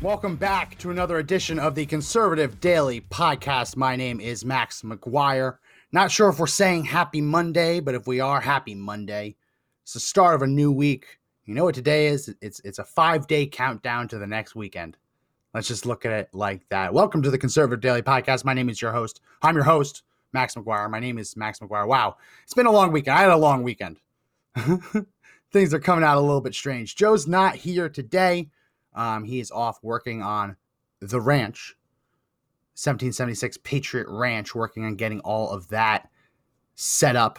Welcome back to another edition of the Conservative Daily Podcast. My name is Max McGuire. Not sure if we're saying happy Monday, but if we are, happy Monday. It's the start of a new week. You know what today is? It's it's a five day countdown to the next weekend. Let's just look at it like that. Welcome to the Conservative Daily Podcast. My name is your host. I'm your host, Max McGuire. My name is Max McGuire. Wow, it's been a long weekend. I had a long weekend. Things are coming out a little bit strange. Joe's not here today. Um, he is off working on the ranch, 1776 Patriot Ranch, working on getting all of that set up.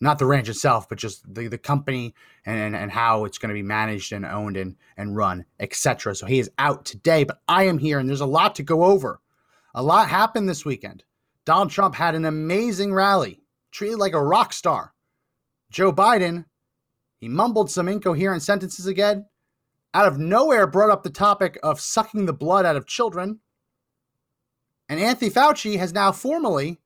Not the ranch itself, but just the, the company and, and, and how it's going to be managed and owned and, and run, etc. So he is out today, but I am here and there's a lot to go over. A lot happened this weekend. Donald Trump had an amazing rally, treated like a rock star. Joe Biden, he mumbled some incoherent sentences again, out of nowhere brought up the topic of sucking the blood out of children. And Anthony Fauci has now formally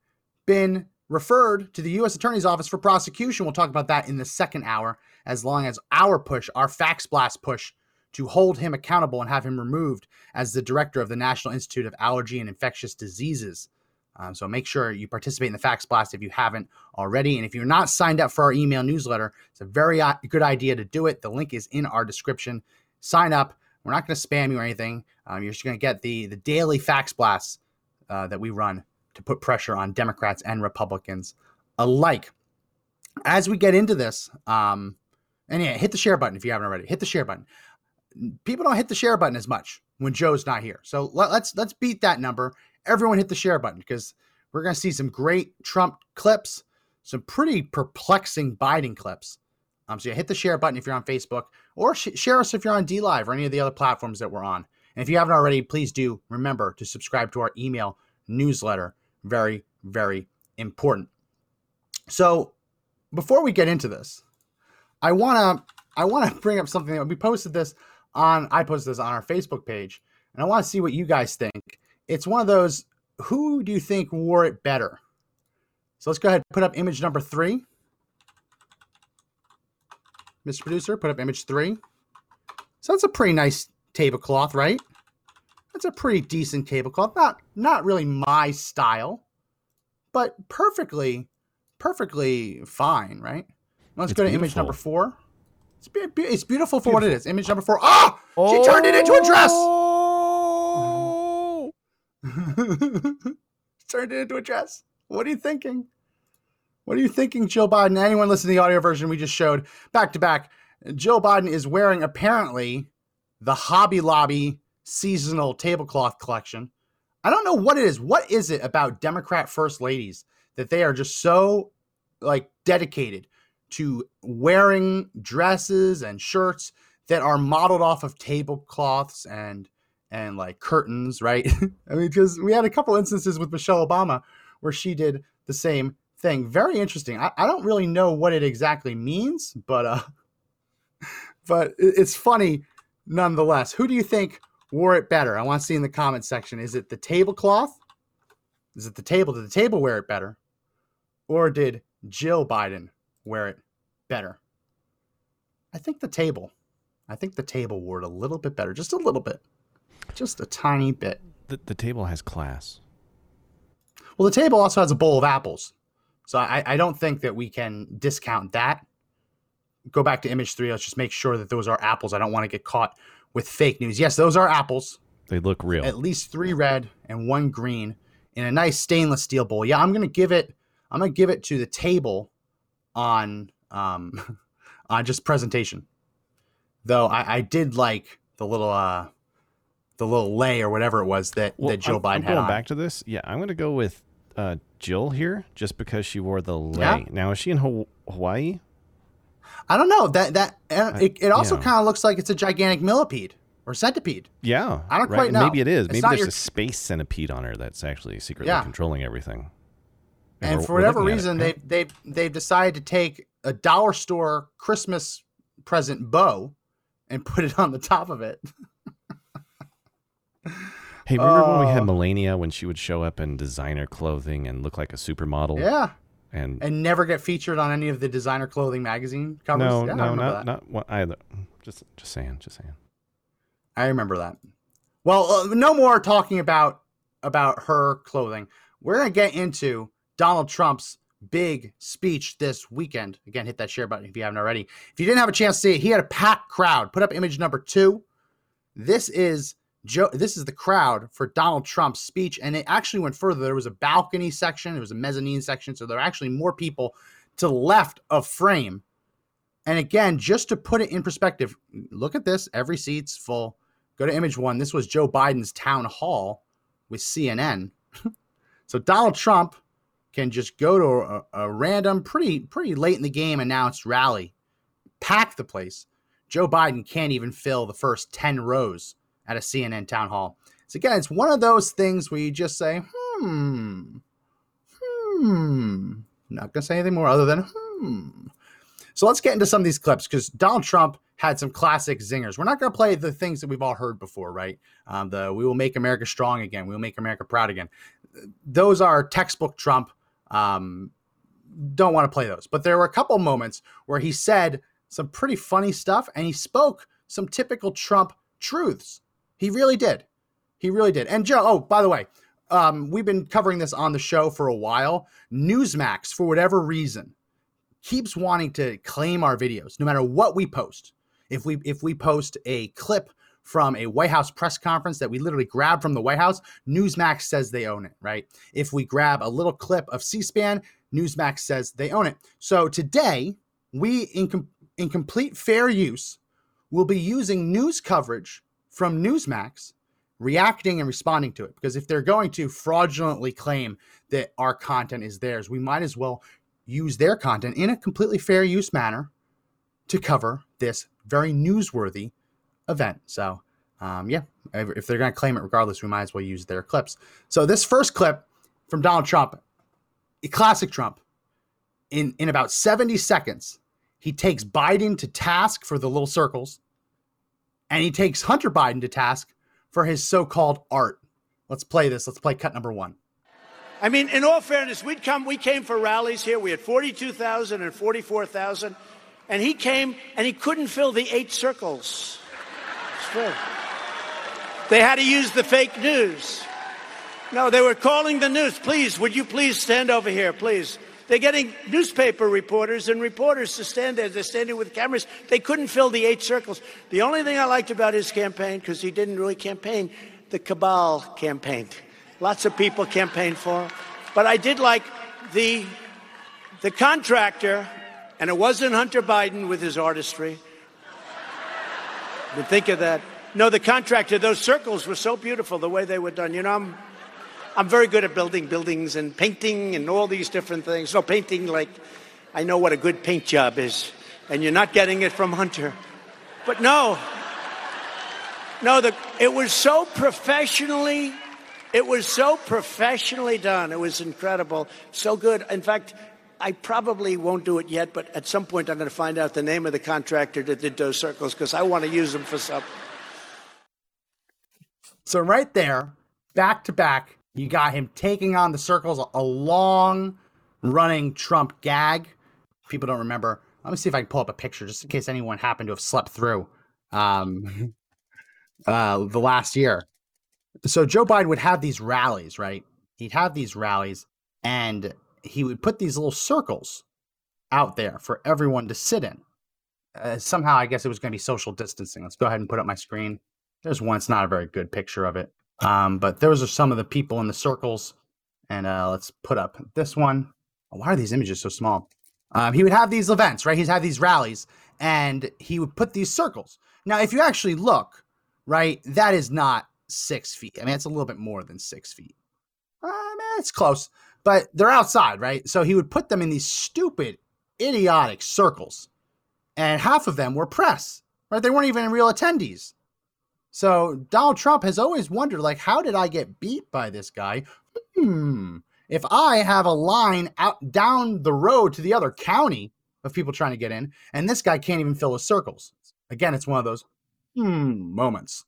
been referred to the U.S. Attorney's Office for prosecution. We'll talk about that in the second hour, as long as our push, our fax blast push, to hold him accountable and have him removed as the director of the National Institute of Allergy and Infectious Diseases. Um, so make sure you participate in the fax blast if you haven't already. And if you're not signed up for our email newsletter, it's a very uh, good idea to do it. The link is in our description sign up. We're not going to spam you or anything. Um, you're just going to get the the daily fax blasts uh, that we run to put pressure on Democrats and Republicans alike. As we get into this, um, and yeah, hit the share button if you haven't already. Hit the share button. People don't hit the share button as much when Joe's not here, so let, let's let's beat that number. Everyone hit the share button because we're going to see some great Trump clips, some pretty perplexing Biden clips. Um, so yeah, hit the share button if you're on Facebook, or sh- share us if you're on DLive or any of the other platforms that we're on. And if you haven't already, please do remember to subscribe to our email newsletter. Very, very important. So before we get into this, I wanna I wanna bring up something that we posted this on. I posted this on our Facebook page, and I want to see what you guys think. It's one of those. Who do you think wore it better? So let's go ahead and put up image number three. Mr. Producer, put up image three. So that's a pretty nice tablecloth, right? That's a pretty decent tablecloth. Not not really my style, but perfectly, perfectly fine, right? Let's It's go to image number four. It's, be- it's beautiful for what it is. Image number four. Ah! She turned it into a dress! Oh! turned it into a dress. What are you thinking? What are you thinking, Joe Biden? Anyone listen to the audio version we just showed back to back? Joe Biden is wearing apparently the Hobby Lobby seasonal tablecloth collection. I don't know what it is. What is it about Democrat first ladies that they are just so like dedicated to wearing dresses and shirts that are modeled off of tablecloths and and like curtains, right? I mean, because we had a couple instances with Michelle Obama where she did the same thing. Very interesting. I, I don't really know what it exactly means, but uh, but it's funny nonetheless. Who do you think wore it better? I want to see in the comment section. Is it the tablecloth? Is it the table? Did the table wear it better, or did Jill Biden wear it better? I think the table. I think the table wore it a little bit better, just a little bit, just a tiny bit. The, the table has class. Well, the table also has a bowl of apples. So I, I don't think that we can discount that. Go back to image three. Let's just make sure that those are apples. I don't want to get caught with fake news. Yes, those are apples. They look real. At least three red and one green in a nice stainless steel bowl. Yeah, I'm gonna give it. I'm gonna give it to the table on um on just presentation. Though I, I did like the little uh the little lay or whatever it was that Well, that Joe I'm, Biden I'm had going on. back to this. Yeah, I'm going to go with uh, Jill here just because she wore the lei. Yeah. Now, is she in Hawaii? I don't know that that uh, it, it also yeah. kind of looks like it's a gigantic millipede or centipede. Yeah, I don't right? quite know. Maybe it is. It's Maybe there's your- a space centipede on her that's actually secretly Yeah. controlling everything. And we're- for whatever reason, they they've they've decided to take a dollar store Christmas present bow and put it on the top of it. Hey, remember when we had Melania when she would show up in designer clothing and look like a supermodel? Yeah, And, and never get featured on any of the designer clothing magazine covers. no, Yeah, no, not that. not what either. Just just saying, just saying. I remember that. Well, uh, no more talking about about her clothing. We're gonna get into Donald Trump's big speech this weekend. Again, hit that share button if you haven't already. If you didn't have a chance to see it, he had a packed crowd. Put up image number two. This is Joe. This is the crowd for Donald Trump's speech, and it actually went further. There was a balcony section, there was a mezzanine section, so there are actually more people to the left of frame. And again, just to put it in perspective, look at this. Every seat's full. Go to image one. This was Joe Biden's town hall with CNN. so Donald Trump can just go to a, a random, pretty pretty late in the game announced rally, pack the place. Joe Biden can't even fill the first ten rows at a CNN town hall. So again, it's one of those things where you just say, hmm, hmm. Not gonna say anything more other than hmm. So let's get into some of these clips because Donald Trump had some classic zingers. We're not going to play the things that we've all heard before, right? Um, the "We will make America strong again," "We will make America proud again." Those are textbook Trump. Um, don't want to play those, but there were a couple moments where he said some pretty funny stuff and he spoke some typical Trump truths. He really did. He really did. And Joe, oh, by the way, um, we've been covering this on the show for a while. Newsmax, for whatever reason, keeps wanting to claim our videos no matter what we post if we if we post a clip from a white house press conference that we literally grabbed from the white house newsmax says they own it right if we grab a little clip of c-span newsmax says they own it so today we in, com- in complete fair use will be using news coverage from newsmax reacting and responding to it because if they're going to fraudulently claim that our content is theirs we might as well use their content in a completely fair use manner to cover this very newsworthy event. So, um, yeah, if they're going to claim it regardless, we might as well use their clips. So, this first clip from Donald Trump, a classic Trump, in, in about 70 seconds, he takes Biden to task for the little circles, and he takes Hunter Biden to task for his so called art. Let's play this. Let's play cut number one. I mean, in all fairness, we'd come, we came for rallies here. We had 42,000 and 44,000. And he came and he couldn't fill the eight circles. They had to use the fake news. No, they were calling the news. Please, would you please stand over here, please? They're getting newspaper reporters and reporters to stand there. They're standing with cameras. They couldn't fill the eight circles. The only thing I liked about his campaign, because he didn't really campaign, the cabal campaigned. Lots of people campaigned for him. But I did like the, the contractor, and it wasn't Hunter Biden with his artistry. But think of that. No, the contractor, those circles were so beautiful the way they were done. You know, I'm, I'm very good at building buildings and painting and all these different things. So, painting, like, I know what a good paint job is, and you're not getting it from Hunter. But no, no, the, it was so professionally, it was so professionally done. It was incredible, so good. In fact, I probably won't do it yet, but at some point I'm going to find out the name of the contractor that did those circles because I want to use them for something. So right there, back to back, you got him taking on the circles, a long running Trump gag. People don't remember. Let me see if I can pull up a picture just in case anyone happened to have slept through um, uh, the last year. So Joe Biden would have these rallies, right? He'd have these rallies and he would put these little circles out there for everyone to sit in. Uh, somehow, I guess it was going to be social distancing. Let's go ahead and put up my screen. There's one. It's not a very good picture of it, um, but those are some of the people in the circles. And uh, let's put up this one. Why are these images so small? Um, he would have these events, right? He'd have these rallies, and he would put these circles. Now, if you actually look, right, that is not six feet. I mean, it's a little bit more than six feet. Uh, man, it's close, but they're outside, right? So he would put them in these stupid, idiotic circles and half of them were press, right? They weren't even real attendees. So Donald Trump has always wondered, like, how did I get beat by this guy? Hmm. If I have a line out down the road to the other county of people trying to get in, and this guy can't even fill his circles. Again, it's one of those hmm moments.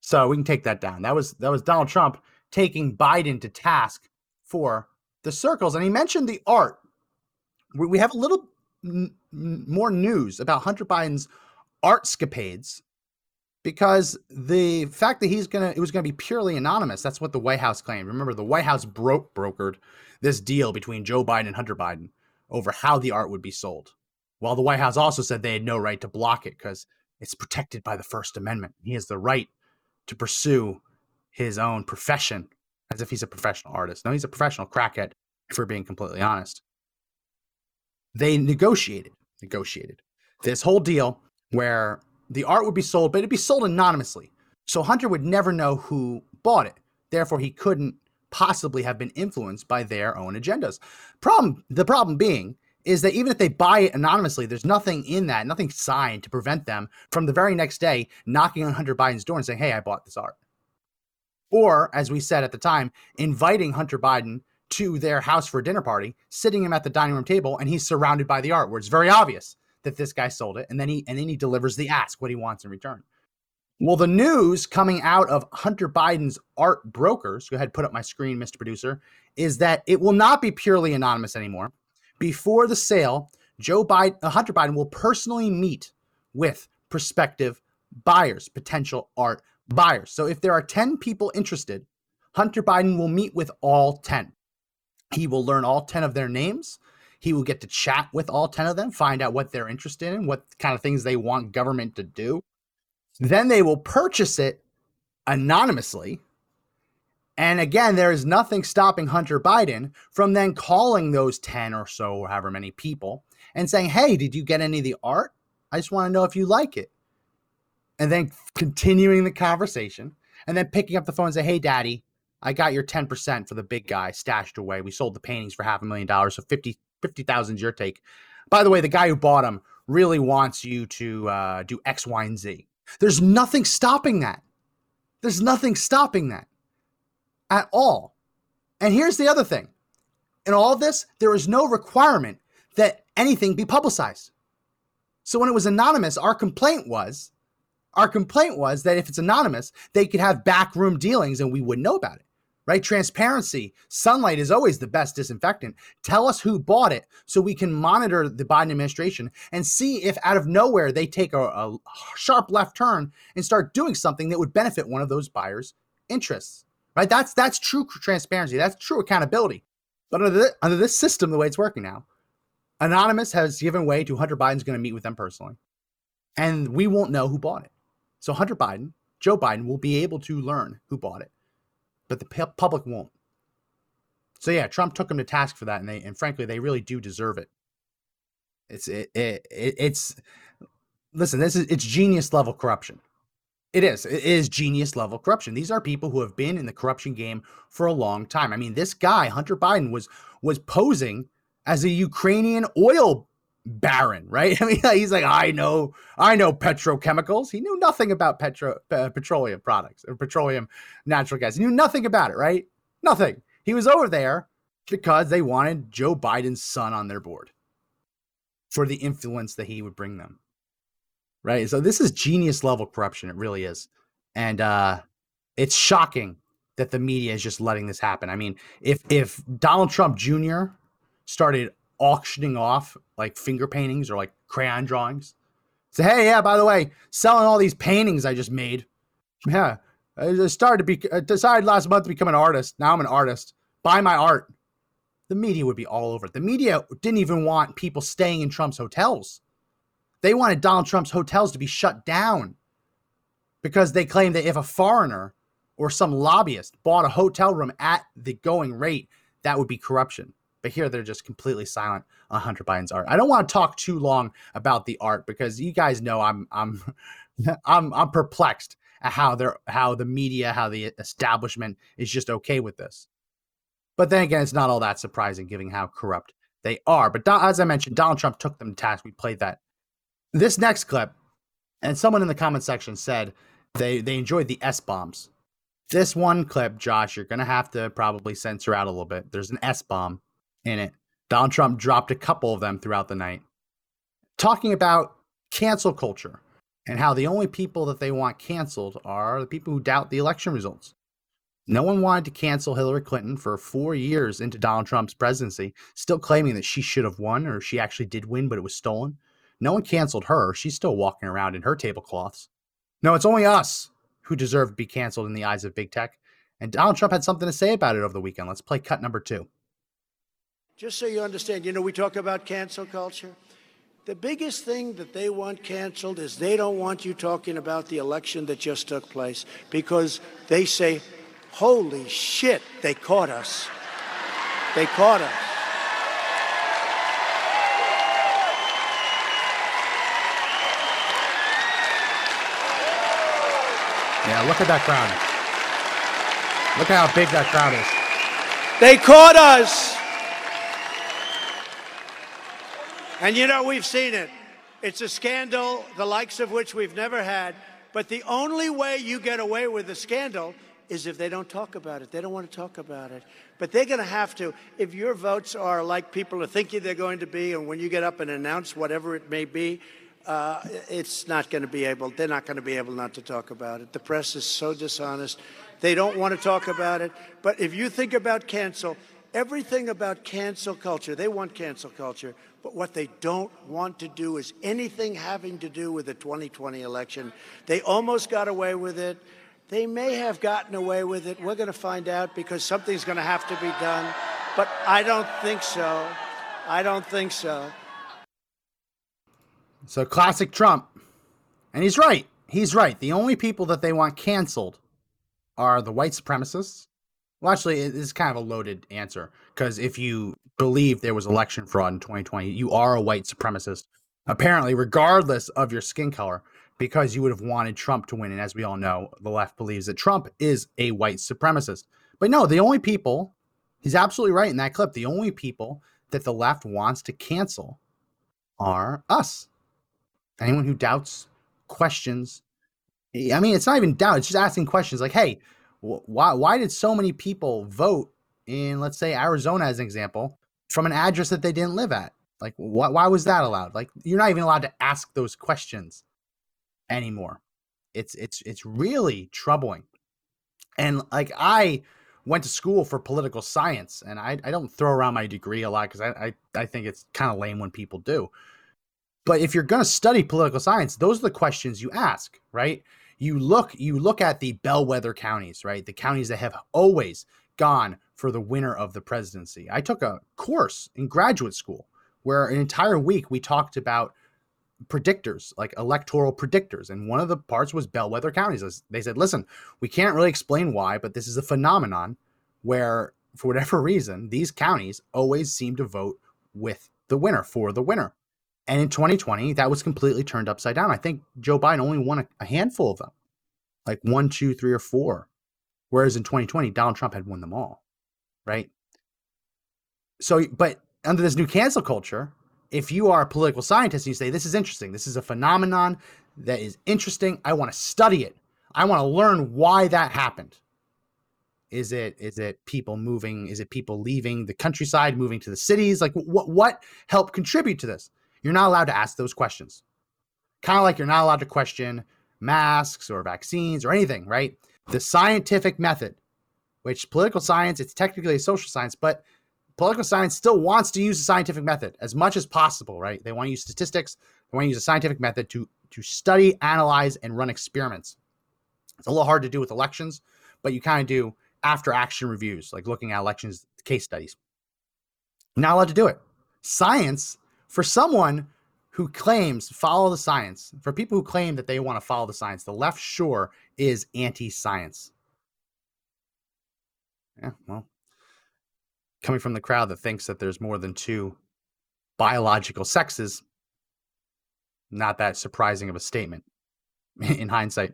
So we can take that down. That was that was Donald Trump taking Biden to task for the circles, and he mentioned the art. We we have a little n- n- more news about Hunter Biden's artscapades because the fact that he's gonna it was gonna be purely anonymous. That's what the White House claimed. Remember, the White House broke brokered this deal between Joe Biden and Hunter Biden over how the art would be sold. While the White House also said they had no right to block it because it's protected by the First Amendment. He has the right to pursue his own profession as if he's a professional artist. No, he's a professional crackhead, if we're being completely honest. They negotiated, negotiated this whole deal where the art would be sold, but it'd be sold anonymously. So Hunter would never know who bought it. Therefore, he couldn't possibly have been influenced by their own agendas. Problem the problem being is that even if they buy it anonymously, there's nothing in that, nothing signed to prevent them from the very next day knocking on Hunter Biden's door and saying, Hey, I bought this art. Or, as we said at the time, inviting Hunter Biden to their house for a dinner party, sitting him at the dining room table, and he's surrounded by the art, where it's very obvious that this guy sold it, and then he and then he delivers the ask what he wants in return. Well, the news coming out of Hunter Biden's art brokers, go ahead, put up my screen, Mr. Producer, is that it will not be purely anonymous anymore. Before the sale, Joe Biden, uh, Hunter Biden will personally meet with prospective buyers, potential art buyers. So if there are 10 people interested, Hunter Biden will meet with all 10. He will learn all 10 of their names. He will get to chat with all 10 of them, find out what they're interested in, what kind of things they want government to do. Then they will purchase it anonymously. And again, there is nothing stopping Hunter Biden from then calling those 10 or so, or however many people, and saying, Hey, did you get any of the art? I just want to know if you like it. And then continuing the conversation, and then picking up the phone and say, Hey, daddy, I got your 10% for the big guy stashed away. We sold the paintings for half a million dollars. So 50, 50,000 is your take. By the way, the guy who bought them really wants you to uh, do X, Y, and Z. There's nothing stopping that. There's nothing stopping that at all. And here's the other thing in all of this, there is no requirement that anything be publicized. So when it was anonymous, our complaint was our complaint was that if it's anonymous, they could have backroom dealings and we wouldn't know about it. Right? Transparency. Sunlight is always the best disinfectant. Tell us who bought it so we can monitor the Biden administration and see if out of nowhere they take a, a sharp left turn and start doing something that would benefit one of those buyers' interests right? That's that's true transparency. That's true accountability. But under, the, under this system, the way it's working now, Anonymous has given way to Hunter Biden's going to meet with them personally, and we won't know who bought it. So Hunter Biden, Joe Biden, will be able to learn who bought it, but the public won't. So yeah, Trump took him to task for that, and they and frankly, they really do deserve it. It's it, it, it it's listen, this is it's genius level corruption. It is. It is genius level corruption. These are people who have been in the corruption game for a long time. I mean, this guy, Hunter Biden, was was posing as a Ukrainian oil baron, right? I mean, he's like, I know, I know petrochemicals. He knew nothing about petro uh, petroleum products or petroleum natural gas. He knew nothing about it, right? Nothing. He was over there because they wanted Joe Biden's son on their board for the influence that he would bring them right? So this is genius level corruption. It really is, and uh, it's shocking that the media is just letting this happen. I mean, if if Donald Trump Jr. started auctioning off like finger paintings or like crayon drawings, say, hey, yeah, by the way, selling all these paintings I just made. Yeah, I started to be I decided last month to become an artist. Now I'm an artist. Buy my art. The media would be all over it. The media didn't even want people staying in Trump's hotels. They wanted Donald Trump's hotels to be shut down because they claimed that if a foreigner or some lobbyist bought a hotel room at the going rate, that would be corruption. But here they're just completely silent on Hunter Biden's art. I don't want to talk too long about the art because you guys know I'm I'm I'm I'm perplexed at how they're how the media, how the establishment is just okay with this. But then again, it's not all that surprising given how corrupt they are. But as I mentioned, Donald Trump took them to task. We played that This next clip, and someone in the comment section said they they enjoyed the S bombs. This one clip, Josh, you're gonna have to probably censor out a little bit. There's an S bomb in it. Donald Trump dropped a couple of them throughout the night, talking about cancel culture and how the only people that they want canceled are the people who doubt the election results. No one wanted to cancel Hillary Clinton for four years into Donald Trump's presidency, still claiming that she should have won or she actually did win, but it was stolen. No one canceled her. She's still walking around in her tablecloths. No, it's only us who deserve to be canceled in the eyes of big tech. And Donald Trump had something to say about it over the weekend. Let's play cut number two. Just so you understand, you know, we talk about cancel culture. The biggest thing that they want canceled is they don't want you talking about the election that just took place because they say, holy shit, they caught us. They caught us. Yeah, look at that crowd. Look at how big that crowd is. They caught us. And you know, we've seen it. It's a scandal, the likes of which we've never had. But the only way you get away with a scandal is if they don't talk about it. They don't want to talk about it. But they're going to have to. If your votes are like people are thinking they're going to be, and when you get up and announce whatever it may be, uh, it's not going to be able, they're not going to be able not to talk about it. The press is so dishonest. They don't want to talk about it. But if you think about cancel, everything about cancel culture, they want cancel culture. But what they don't want to do is anything having to do with the 2020 election. They almost got away with it. They may have gotten away with it. We're going to find out because something's going to have to be done. But I don't think so. I don't think so. So classic Trump. And he's right. He's right. The only people that they want canceled are the white supremacists. Well, actually, it is kind of a loaded answer because if you believe there was election fraud in 2020, you are a white supremacist, apparently, regardless of your skin color, because you would have wanted Trump to win. And as we all know, the left believes that Trump is a white supremacist. But no, the only people, he's absolutely right in that clip, the only people that the left wants to cancel are us. Anyone who doubts, questions. I mean, it's not even doubt, it's just asking questions like, hey, why why did so many people vote in let's say Arizona as an example from an address that they didn't live at? Like why why was that allowed? Like you're not even allowed to ask those questions anymore. It's it's it's really troubling. And like I went to school for political science and I, I don't throw around my degree a lot because I, I, I think it's kind of lame when people do. But if you're going to study political science, those are the questions you ask, right? You look you look at the bellwether counties, right? The counties that have always gone for the winner of the presidency. I took a course in graduate school where an entire week we talked about predictors, like electoral predictors. And one of the parts was bellwether counties. They said, listen, we can't really explain why, but this is a phenomenon where, for whatever reason, these counties always seem to vote with the winner, for the winner. And in 2020, that was completely turned upside down. I think Joe Biden only won a, a handful of them, like one, two, three, or four. Whereas in 2020, Donald Trump had won them all, right? So, but under this new cancel culture, if you are a political scientist and you say, this is interesting, this is a phenomenon that is interesting, I want to study it. I want to learn why that happened. Is it is it people moving? Is it people leaving the countryside, moving to the cities? Like what what helped contribute to this? You're not allowed to ask those questions. Kind of like you're not allowed to question masks or vaccines or anything, right? The scientific method, which political science, it's technically a social science, but political science still wants to use the scientific method as much as possible, right? They want to use statistics, they want to use a scientific method to to study, analyze, and run experiments. It's a little hard to do with elections, but you kind of do after action reviews, like looking at elections case studies. not allowed to do it. Science for someone who claims follow the science, for people who claim that they want to follow the science, the left sure is anti-science. Yeah, well, coming from the crowd that thinks that there's more than two biological sexes, not that surprising of a statement in hindsight.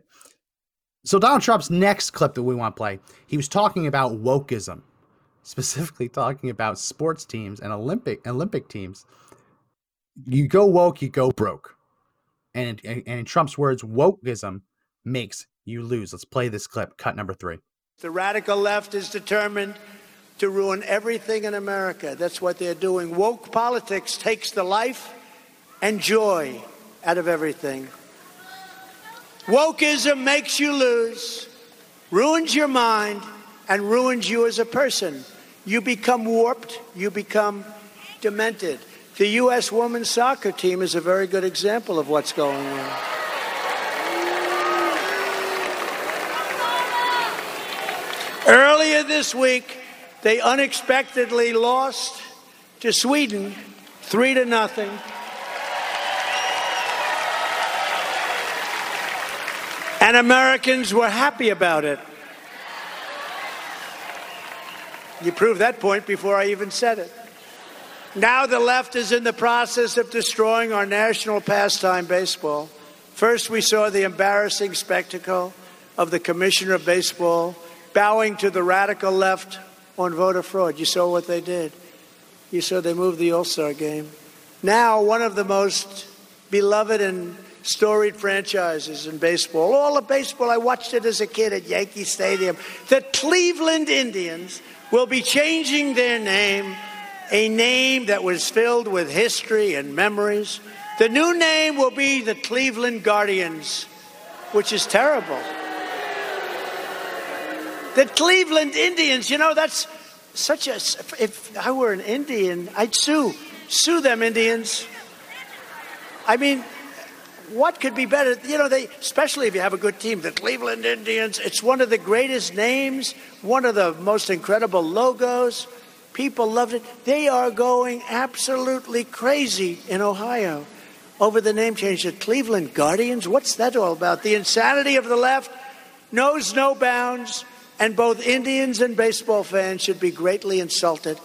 So Donald Trump's next clip that we want to play, he was talking about wokeism, specifically talking about sports teams and Olympic Olympic teams you go woke, you go broke. And, and, in Trump's words, wokeism makes you lose. Let's play this clip, cut number three. The radical left is determined to ruin everything in America. That's what they're doing. Woke politics takes the life and joy out of everything. Wokeism makes you lose, ruins your mind, and ruins you as a person. You become warped, you become demented. The U.S. women's soccer team is a very good example of what's going on. Earlier this week, they unexpectedly lost to Sweden three to nothing. And Americans were happy about it. You proved that point before I even said it. Now the left is in the process of destroying our national pastime, baseball. First, we saw the embarrassing spectacle of the commissioner of baseball bowing to the radical left on voter fraud. You saw what they did. You saw they moved the All Star game. Now, one of the most beloved and storied franchises in baseball, all of baseball, I watched it as a kid at Yankee Stadium. The Cleveland Indians will be changing their name, a name that was filled with history and memories. The new name will be the Cleveland Guardians, which is terrible. The Cleveland Indians, you know, that's such a. If I were an Indian, I'd sue. Sue them, Indians. I mean, what could be better? You know, they, especially if you have a good team, the Cleveland Indians, it's one of the greatest names, one of the most incredible logos. People loved it. They are going absolutely crazy in Ohio over the name change. The Cleveland Guardians? What's that all about? The insanity of the left knows no bounds and both Indians and baseball fans should be greatly insulted.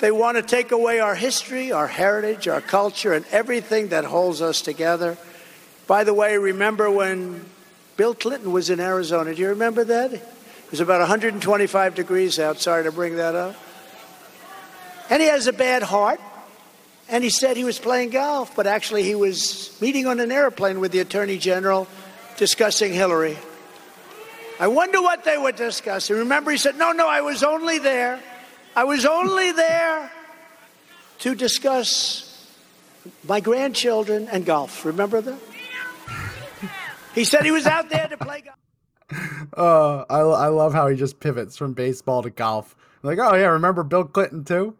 They want to take away our history, our heritage, our culture, and everything that holds us together. By the way, remember when Bill Clinton was in Arizona? Do you remember that? It was about 125 degrees out. Sorry to bring that up. And he has a bad heart. And he said he was playing golf, but actually he was meeting on an airplane with the Attorney General discussing Hillary. I wonder what they were discussing. Remember, he said, No, no, I was only there. I was only there to discuss my grandchildren and golf. Remember that? He said he was out there to play golf. Uh, I, I love how he just pivots from baseball to golf. Like, oh, yeah, remember Bill Clinton too?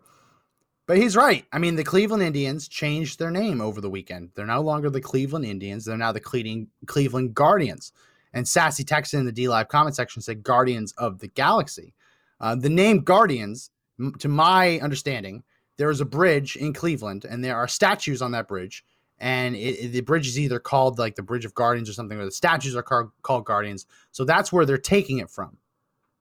But he's right. I mean, the Cleveland Indians changed their name over the weekend. They're no longer the Cleveland Indians, they're now the Cleveland Guardians. And Sassy Texan in the DLive comment section said Guardians of the Galaxy. Uh, the name Guardians, to my understanding, there is a bridge in Cleveland and there are statues on that bridge. And it, it, the bridge is either called like the Bridge of Guardians or something, or the statues are called, called Guardians. So that's where they're taking it from.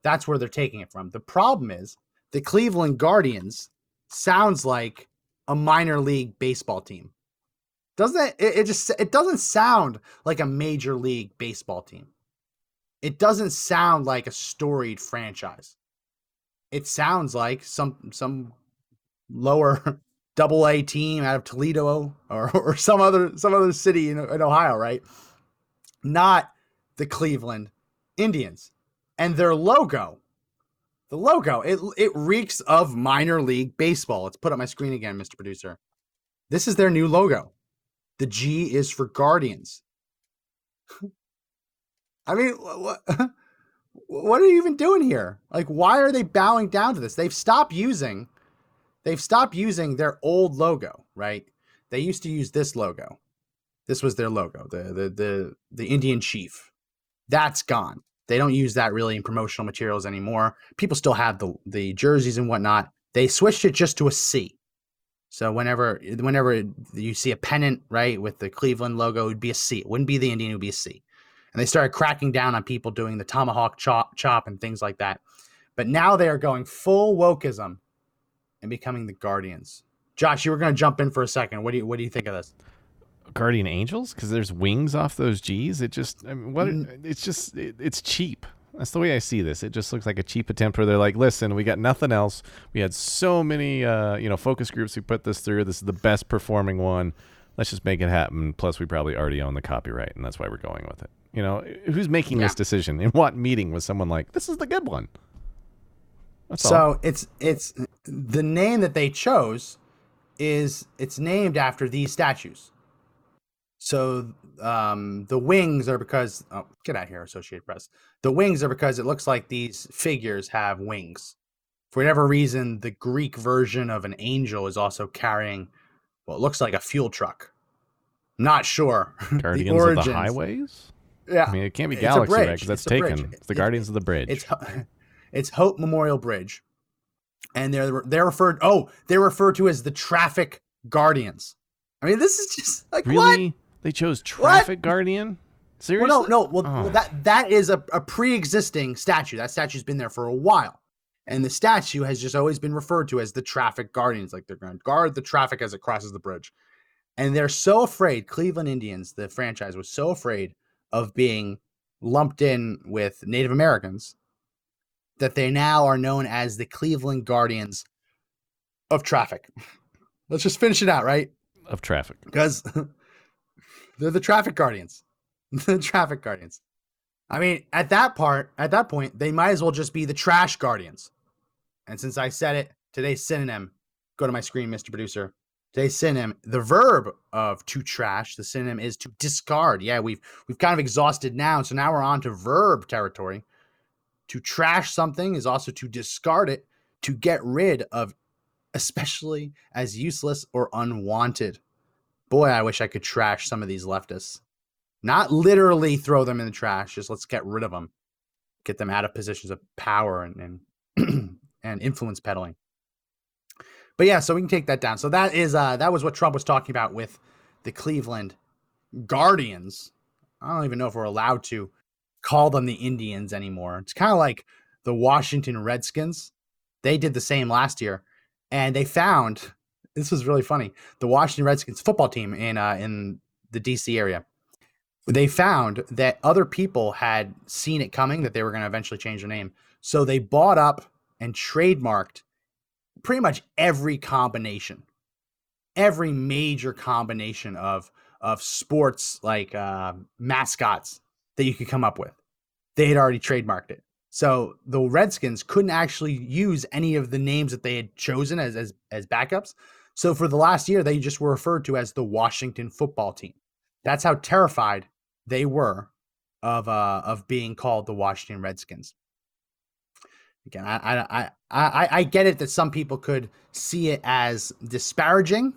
That's where they're taking it from. The problem is the Cleveland Guardians sounds like a minor league baseball team. Doesn't it, it, just it doesn't sound like a major league baseball team. It doesn't sound like a storied franchise. It sounds like some some lower double A team out of Toledo or, or some other some other city in, in Ohio, right? Not the Cleveland Indians. And their logo, the logo, it it reeks of minor league baseball. Let's put up my screen again, Mr. Producer. This is their new logo. The G is for Guardians. I mean, what, what are you even doing here? Like, why are they bowing down to this? They've stopped using, they've stopped using their old logo, right? They used to use this logo. This was their logo, the the the the Indian chief. That's gone. They don't use that really in promotional materials anymore. People still have the the jerseys and whatnot. They switched it just to a C. So whenever whenever you see a pennant, right, with the Cleveland logo, it would be a C. It wouldn't be the Indian, it would be a C. And they started cracking down on people doing the tomahawk chop, chop and things like that. But now they are going full wokeism and becoming the Guardians. Josh, you were going to jump in for a second. What do you what do you think of this? Guardian Angels because there's wings off those G's. It just I mean, what mm. it's just it, it's cheap. That's the way I see this. It just looks like a cheap attempt where they're like, listen, we got nothing else. We had so many, uh, you know, focus groups who put this through. This is the best performing one. let's just make it happen. Plus, we probably already own the copyright, and that's why we're going with it. You know, who's making this decision? In what meeting was someone like, "This is the good one"? That's all. So it's it's the name that they chose is it's named after these statues. So um, the wings are because oh, get out here, Associated Press. The wings are because it looks like these figures have wings. For whatever reason, the Greek version of an angel is also carrying what looks like a fuel truck. Not sure. The Guardians of the Highways. Yeah, I mean, it can't be Galaxy, right? Because that's It's taken. It's the Guardians of the Bridge. it's it's Hope Memorial Bridge, and they're they're referred oh they're referred to as the Traffic Guardians. I mean, this is just like what? They chose Traffic Guardian. Seriously? Well, no, no. Well, Oh. well, that that is a, a pre-existing statue. That statue's been there for a while, and the statue has just always been referred to as the Traffic Guardians. Like they're going to guard the traffic as it crosses the bridge, and they're so afraid. Cleveland Indians, the franchise, was so afraid of being lumped in with Native Americans that they now are known as the Cleveland Guardians of Traffic. Let's just finish it out, right? of traffic. because they're the traffic guardians. the traffic guardians. I mean, at that part, at that point, they might as well just be the trash guardians. And since I said it, today's synonym, go to my screen, Mr. Producer. Today's synonym, the verb of to trash, the synonym is to discard. Yeah, we've we've kind of exhausted noun, so now we're on to verb territory. To trash something is also to discard it, to get rid of, especially as useless or unwanted. Boy, I wish I could trash some of these leftists. Not literally throw them in the trash, just let's get rid of them. Get them out of positions of power and and, and influence peddling. But yeah, so we can take that down. So that is uh that was what Trump was talking about with the Cleveland Guardians. I don't even know if we're allowed to call them the Indians anymore. It's kind of like the Washington Redskins. They did the same last year and they found this was really funny. The Washington Redskins football team in uh, in the DC area. They found that other people had seen it coming that they were going to eventually change their name. So they bought up and trademarked pretty much every combination. Every major combination of of sports like uh, mascots that you could come up with. They had already trademarked it. So the Redskins couldn't actually use any of the names that they had chosen as as, as backups. So for the last year, they just were referred to as the Washington football team. That's how terrified they were of uh of being called the Washington Redskins. Again, I I I I, I get it that some people could see it as disparaging.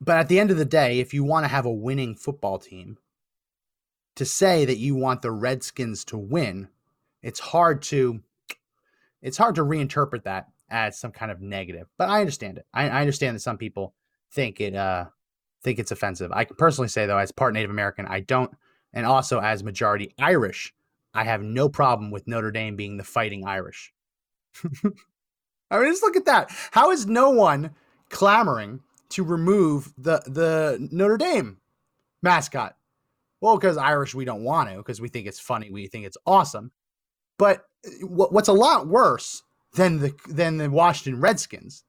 But at the end of the day, if you want to have a winning football team, to say that you want the Redskins to win, it's hard to it's hard to reinterpret that as some kind of negative. But I understand it. I, I understand that some people think it uh think it's offensive. I can personally say though, as part Native American, I don't, and also as majority Irish, I have no problem with Notre Dame being the fighting Irish. I mean, just look at that. How is no one clamoring to remove the the Notre Dame mascot? Well, because Irish, we don't want to, because we think it's funny, we think it's awesome. But uh, what's a lot worse than the than the Washington Redskins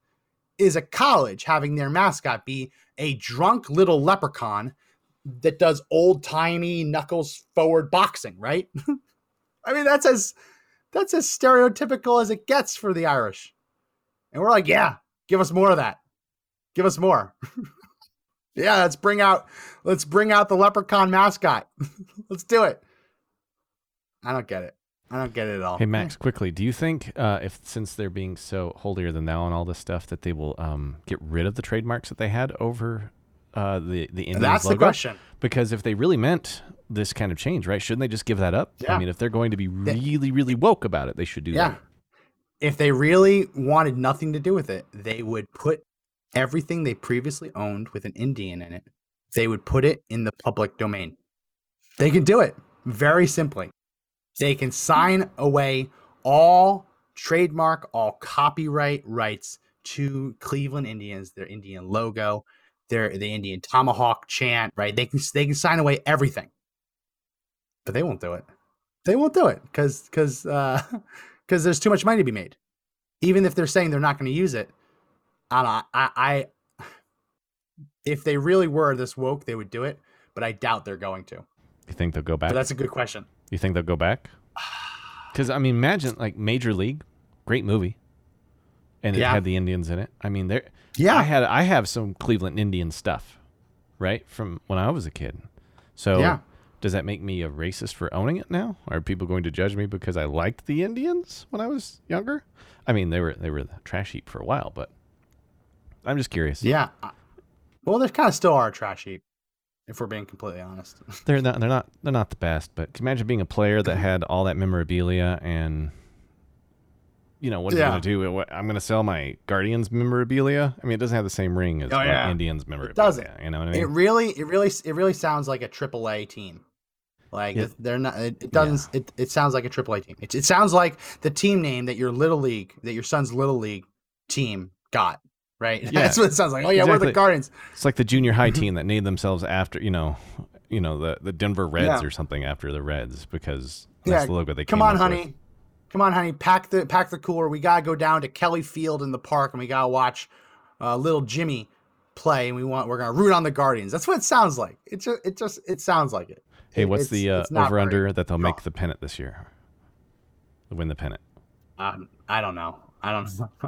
is a college having their mascot be a drunk little leprechaun that does old timey knuckles forward boxing, right? I mean, that's as that's as stereotypical as it gets for the Irish. And we're like, yeah, give us more of that. Give us more. yeah, let's bring out let's bring out the leprechaun mascot. let's do it. I don't get it. I don't get it at all. Hey Max, quickly, do you think uh, if since they're being so holier than thou and all this stuff, that they will um, get rid of the trademarks that they had over uh, the the Indians That's the question. Because if they really meant this kind of change, right, shouldn't they just give that up? Yeah. I mean, if they're going to be really, really woke about it, they should do Yeah. that. If they really wanted nothing to do with it, they would put everything they previously owned with an Indian in it, they would put it in the public domain. They can do it very simply. They can sign away all trademark, all copyright rights to Cleveland Indians, their Indian logo, their the Indian tomahawk chant, right? They can they can sign away everything. But they won't do it. They won't do it because because uh because there's too much money to be made. Even if they're saying they're not going to use it, I don't know, I, I if they really were this woke, they would do it, but I doubt they're going to. You think they'll go back? But that's a good question. You think they'll go back? Because I mean, imagine like Major League, great movie, and it Yeah. had the Indians in it. I mean, there. Yeah. I had I have some Cleveland Indian stuff, right, from when I was a kid. So Yeah. does that make me a racist for owning it now? Are people going to judge me because I liked the Indians when I was younger? I mean, they were they were the trash heap for a while, but I'm just curious. Yeah. Well, they kind of still are a trash heap, if we're being completely honest. They're not they're not they're not the best, but imagine being a player that had all that memorabilia and you know what are you Yeah. gonna do? What, I'm gonna sell my Guardians memorabilia. I mean, it doesn't have the same ring as Oh, yeah. Indians memorabilia. doesn't. You know what I It really, it really, it really sounds like a triple A team. Like Yeah. they're not. It, it doesn't. It, it sounds like a AAA team. It, it sounds like the team name that your little league, that your son's little league team got. Right. Yeah. That's what it sounds like. Oh yeah, we're the Guardians. It's like the junior high team that named themselves after you know, you know the the Denver Reds Yeah. or something after the Reds because Yeah, that's the logo they Come came on, up honey. with. Come on, honey. Pack the pack the cooler. We gotta go down to Kelly Field in the park, and we gotta watch uh, little Jimmy play. And we want we're gonna root on the Guardians. That's what it sounds like. It just it just it sounds like it. Hey, It- what's the uh, over under that they'll make the pennant this year? Win the pennant. Um, I don't know. I don't.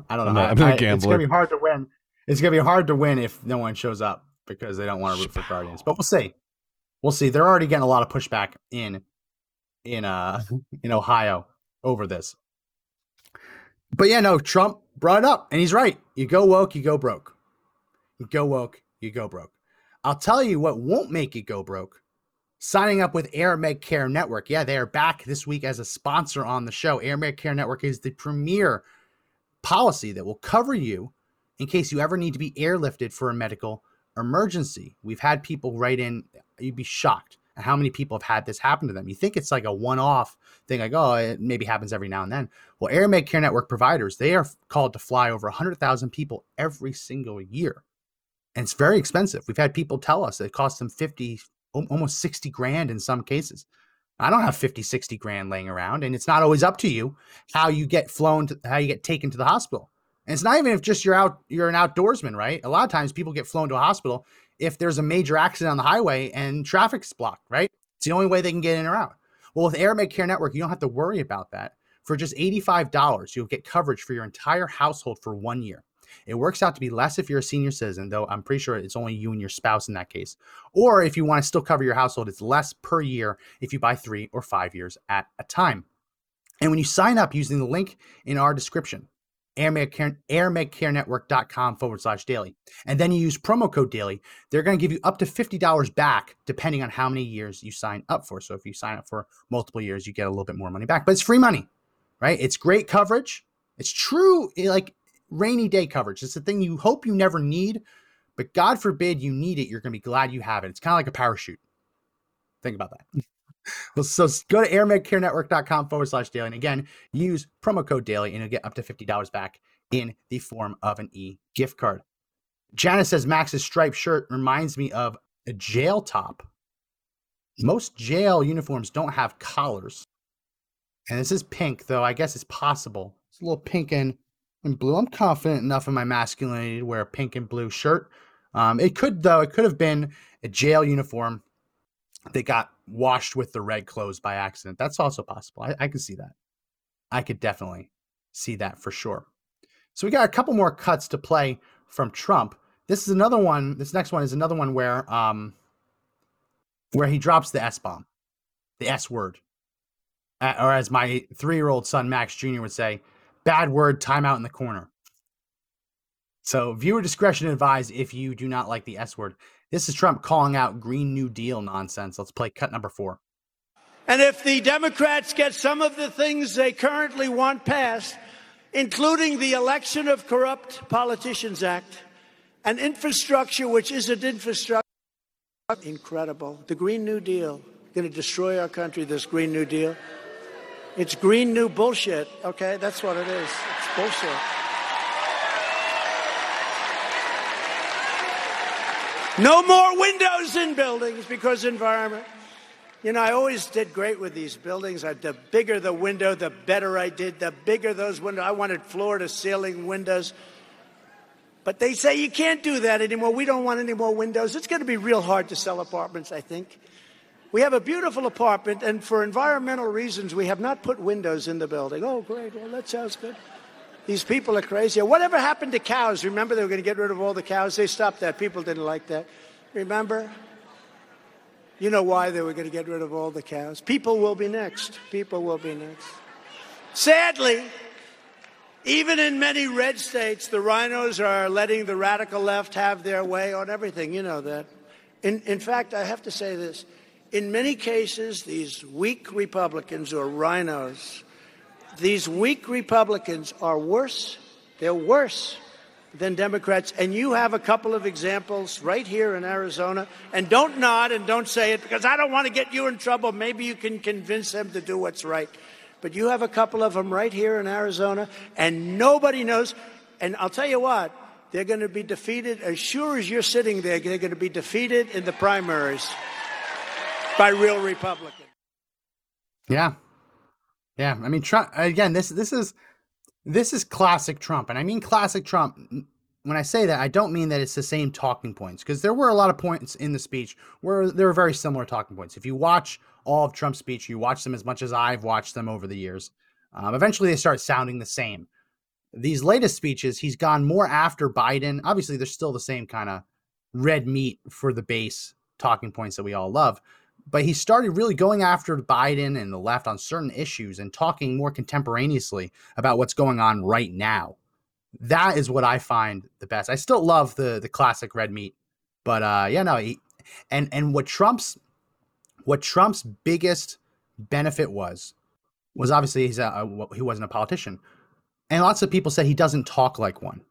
I don't know. I'm not- I'm not I- It's gonna be hard to win. It's gonna be hard to win if no one shows up because they don't want to root for Guardians. But we'll see. We'll see. They're already getting a lot of pushback in in uh in Ohio over this. But yeah, no, Trump brought it up, and he's right. You go woke, you go broke. You go woke, you go broke. I'll tell you what won't make you go broke. Signing up with AirMedCare Network. Yeah, they are back this week as a sponsor on the show. AirMedCare Network is the premier policy that will cover you in case you ever need to be airlifted for a medical emergency. We've had people write in, you'd be shocked at how many people have had this happen to them. You think it's like a one off thing, like, oh, it maybe happens every now and then. Well, Air Care Network providers, they are called to fly over 100,000 people every single year. And it's very expensive. We've had people tell us it costs them 50, almost 60 grand in some cases. I don't have 50, 60 grand laying around, and it's not always up to you how you get flown to how you get taken to the hospital. And it's not even if just you're out you're an outdoorsman, right? A lot of times people get flown to a hospital if there's a major accident on the highway and traffic's blocked, right? It's the only way they can get in or out. Well, with Air Care Network, you don't have to worry about that. For just $85, you'll get coverage for your entire household for one year. It works out to be less if you're a senior citizen, though I'm pretty sure it's only you and your spouse in that case. Or if you want to still cover your household, it's less per year if you buy three or five years at a time. And when you sign up using the link in our description, airmedcare, airmedcarenetwork.com forward slash daily, and then you use promo code daily, they're going to give you up to $50 back depending on how many years you sign up for. So if you sign up for multiple years, you get a little bit more money back, but it's free money, right? It's great coverage. It's true, like rainy day coverage. It's the thing you hope you never need, but God forbid you need it. You're going to be glad you have it. It's kind of like a parachute. Think about that. Well, so go to airmedcarenetwork.com forward slash daily. And again, use promo code daily and you'll get up to $50 back in the form of an e gift card. Janice says Max's striped shirt reminds me of a jail top. Most jail uniforms don't have collars. And this is pink, though I guess it's possible. It's a little pink and, and blue. I'm confident enough in my masculinity to wear a pink and blue shirt. Um, it could, though, it could have been a jail uniform that got washed with the red clothes by accident. That's also possible. I, I can see that. I could definitely see that for sure. So we got a couple more cuts to play from Trump. This is another one. This next one is another one where um where he drops the S bomb, the S word, Uh, or as my three year old son Max Jr. would say, bad word, timeout in the corner. So viewer discretion advised if you do not like the S word. This is Trump calling out Green New Deal nonsense. Let's play cut number four. And if the Democrats get some of the things they currently want passed, including the Election of Corrupt Politicians Act, an infrastructure which isn't infrastructure, incredible. The Green New Deal, going to destroy our country, this Green New Deal. It's green new bullshit, okay? That's what it is. It's bullshit. No more windows in buildings because environment. You know, I always did great with these buildings. I, the bigger the window, the better I did. The bigger those windows. I wanted floor to ceiling windows. But they say you can't do that anymore. We don't want any more windows. It's going to be real hard to sell apartments, I think. We have a beautiful apartment, and for environmental reasons, we have not put windows in the building. Oh, great. Well, that sounds good. These people are crazy. Whatever happened to cows? Remember, they were going to get rid of all the cows? They stopped that. People didn't like that. Remember? You know why they were going to get rid of all the cows? People will be next. People will be next. Sadly, even in many red states, the RINOs are letting the radical left have their way on everything. You know that. In, in fact, I have to say this. In many cases, these weak Republicans or RINOs, these weak Republicans are worse. They're worse than Democrats. And you have a couple of examples right here in Arizona. And don't nod and don't say it because I don't want to get you in trouble. Maybe you can convince them to do what's right but you have a couple of them right here in Arizona, and nobody knows. And I'll tell you what, they're going to be defeated as sure as you're sitting there. They're going to be defeated in the primaries by real Republicans. Yeah, yeah. I mean, Trump again. This this is this is classic Trump, and I mean classic Trump. When I say that, I don't mean that it's the same talking points because there were a lot of points in the speech where there were very similar talking points. If you watch all of Trump's speech. You watch them as much as I've watched them over the years. Um, eventually, they start sounding the same. These latest speeches, he's gone more after Biden. Obviously, they're still the same kind of red meat for the base talking points that we all love. But he started really going after Biden and the left on certain issues and talking more contemporaneously about what's going on right now. That is what I find the best. I still love the the classic red meat, but uh, yeah, no, he, and and what Trump's what Trump's biggest benefit was was obviously he's a, he wasn't a politician, and lots of people said he doesn't talk like one.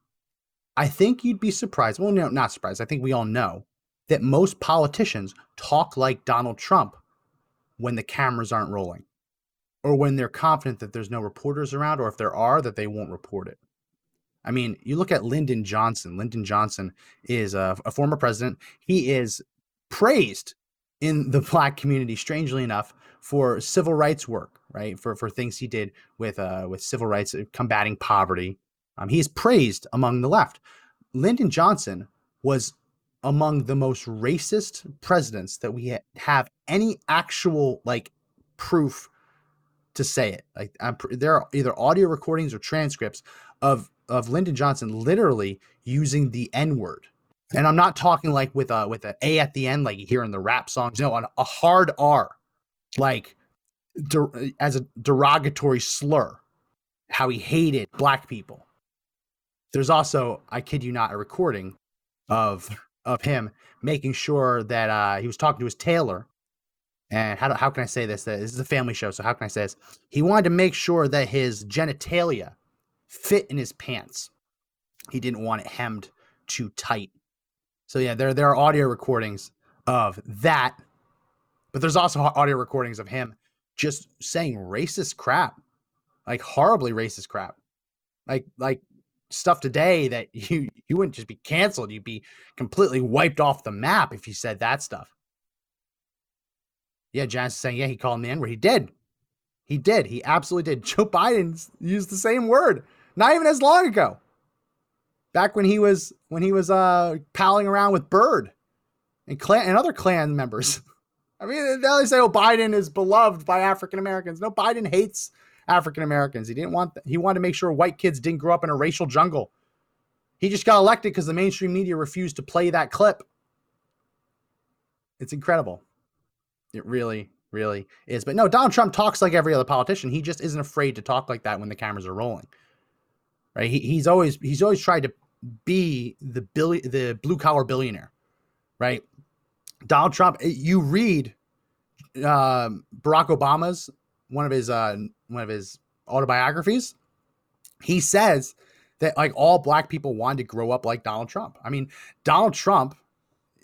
I think you'd be surprised. Well, no, not surprised. I think we all know that most politicians talk like Donald Trump when the cameras aren't rolling, or when they're confident that there's no reporters around, or if there are, that they won't report it. I mean, you look at Lyndon Johnson. Lyndon Johnson is a, a former president. He is praised in the black community, strangely enough, for civil rights work, right? For for things he did with uh with civil rights, combating poverty. Um, he is praised among the left. Lyndon Johnson was among the most racist presidents that we ha- have any actual like proof to say it. Like I'm, there are either audio recordings or transcripts of of Lyndon Johnson literally using the N word and I'm not talking like with a with an A at the end, like you hear in the rap songs. No, on a hard R, like de- as a derogatory slur, how he hated black people. There's also, I kid you not, a recording of of him making sure that uh, he was talking to his tailor. And how, do, how can I say this? This is a family show, so how can I say this? He wanted to make sure that his genitalia fit in his pants. He didn't want it hemmed too tight so yeah, there there are audio recordings of that, but there's also audio recordings of him just saying racist crap, like horribly racist crap, like like stuff today that you you wouldn't just be canceled, you'd be completely wiped off the map if you said that stuff. Yeah, is saying, yeah, he called me in where he did. He did. He absolutely did. Joe Biden used the same word not even as long ago back when he was when he was uh palling around with Byrd and Klan and other Klan members. I mean, they always say, "Oh, Biden is beloved by African Americans." No, Biden hates African Americans. He didn't want. He wanted to make sure white kids didn't grow up in a racial jungle. He just got elected because the mainstream media refused to play that clip. It's incredible. It really, really is. But no, Donald Trump talks like every other politician. He just isn't afraid to talk like that when the cameras are rolling. Right? He, he's always he's always tried to be the billion, the blue collar billionaire, right? Donald Trump. Eh, you read um, Barack Obama's one of his uh, one of his autobiographies. He says that like all black people wanted to grow up like Donald Trump. I mean, Donald Trump,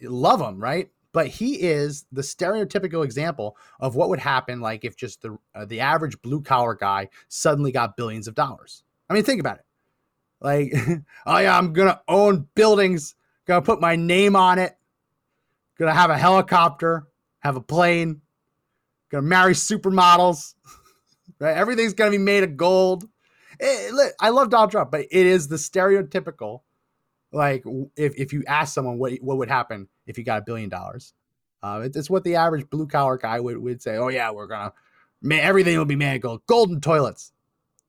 love him, right? But he is the stereotypical example of what would happen like if just the uh, the average blue collar guy suddenly got billions of dollars. I mean, think about it. Like, oh yeah, I'm gonna own buildings, gonna put my name on it, gonna have a helicopter, have a plane, gonna marry supermodels, right? Everything's gonna be made of gold. It, I love Donald Trump, but it is the stereotypical Like if, if you ask someone what what would happen if you got a billion dollars, uh, it's, it's what the average blue collar guy would, would say. Oh yeah, we're gonna man, everything will be made of gold, golden toilets,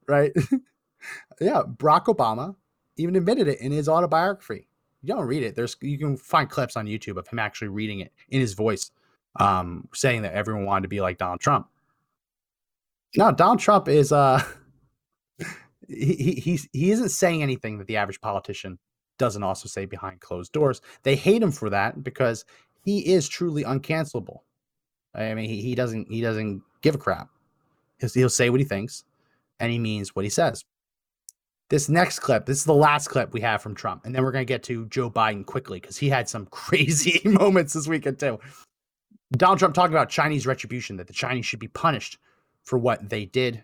right? yeah, Barack Obama even admitted it in his autobiography. You don't read it. There's you can find clips on YouTube of him actually reading it in his voice, um, saying that everyone wanted to be like Donald Trump. No, Donald Trump is uh he, he he's he isn't saying anything that the average politician doesn't also say behind closed doors. They hate him for that because he is truly uncancelable. I mean, he, he doesn't he doesn't give a crap. He'll, he'll say what he thinks, and he means what he says. This next clip, this is the last clip we have from Trump, and then we're gonna get to Joe Biden quickly because he had some crazy moments this weekend too. Donald Trump talking about Chinese retribution, that the Chinese should be punished for what they did.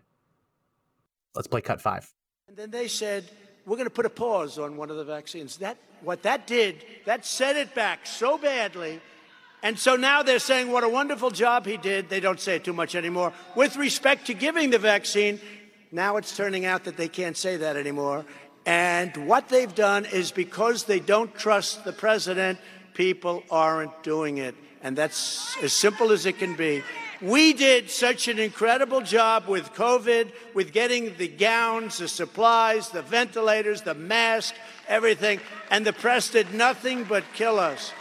Let's play cut five. And then they said, we're going to put a pause on one of the vaccines. That what that did, that set it back so badly. And so now they're saying what a wonderful job he did. They don't say it too much anymore. With respect to giving the vaccine, now it's turning out that they can't say that anymore. And what they've done is because they don't trust the president, people aren't doing it. And that's as simple as it can be. We did such an incredible job with COVID, with getting the gowns, the supplies, the ventilators, the masks, everything, and the press did nothing but kill us.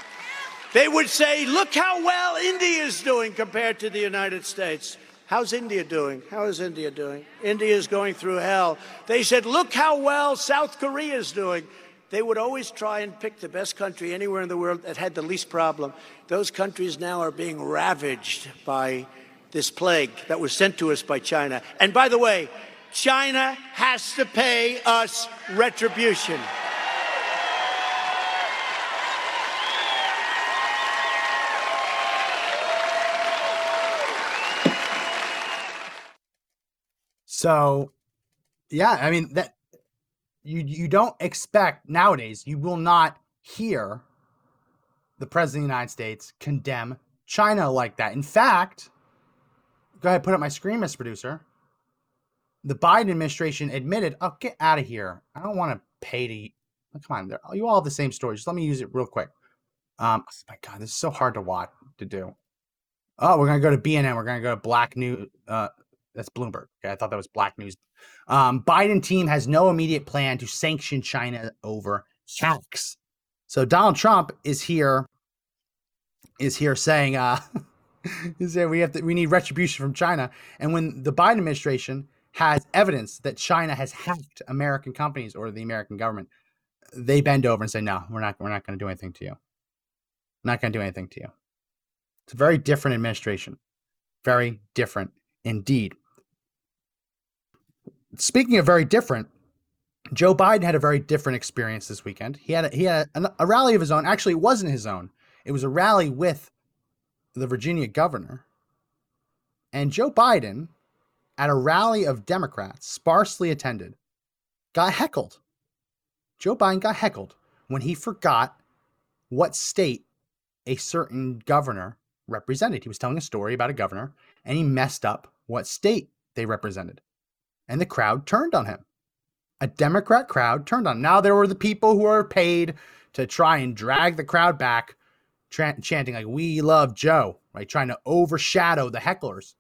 They would say, Look how well India is doing compared to the United States. How's India doing? How is India doing? India is going through hell. They said, Look how well South Korea is doing. They would always try and pick the best country anywhere in the world that had the least problem. Those countries now are being ravaged by this plague that was sent to us by China. And by the way, China has to pay us retribution. So, yeah, I mean that you you don't expect nowadays. You will not hear the president of the United States condemn China like that. In fact, go ahead, put up my screen, Mr. Producer. The Biden administration admitted, "Oh, get out of here! I don't want to pay to." oh, Come on, you all have the same story. Just let me use it real quick. Um, my God, this is so hard to watch to do. Oh, we're gonna go to BNN. We're gonna go to Black News. Uh, that's Bloomberg. Okay, I thought that was Black News. Um, Biden team has no immediate plan to sanction China over tax. So Donald Trump is here, is here saying, uh, he said we have to, we need retribution from China. And when the Biden administration has evidence that China has hacked American companies or the American government, they bend over and say, no, we're not, we're not going to do anything to you. not going to do anything to you. It's a very different administration. Very different indeed. Speaking of very different, Joe Biden had a very different experience this weekend. He had a, he had a, a rally of his own. Actually, it wasn't his own. It was a rally with the Virginia governor. And Joe Biden, at a rally of Democrats, sparsely attended, got heckled. Joe Biden got heckled when he forgot what state a certain governor represented. He was telling a story about a governor and he messed up what state they represented. And the crowd turned on him. A Democrat crowd turned on. Now there were the people who are paid to try and drag the crowd back, tra- chanting like "We love Joe," right? Trying to overshadow the hecklers.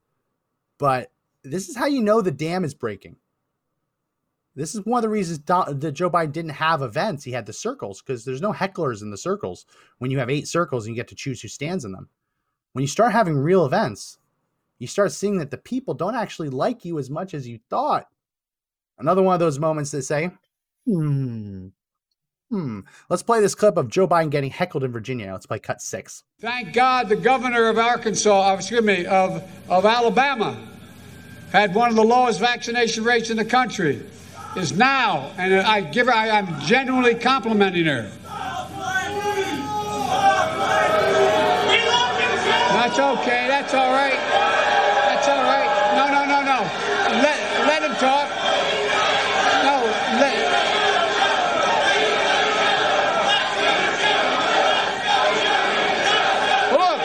But this is how you know the dam is breaking. This is one of the reasons that Joe Biden didn't have events. He had the circles because there's no hecklers in the circles. When you have eight circles and you get to choose who stands in them. When you start having real events, you start seeing that the people don't actually like you as much as you thought. Another one of those moments that say, hmm, hmm. Let's play this clip of Joe Biden getting heckled in Virginia. Let's play cut six. Thank God the governor of Arkansas, excuse me, of, of Alabama had one of the lowest vaccination rates in the country. Is now, and I give her, I, I'm genuinely complimenting her. That's okay. That's all right. That's all right. No, no, no, no. Let let him talk. No, let. Look.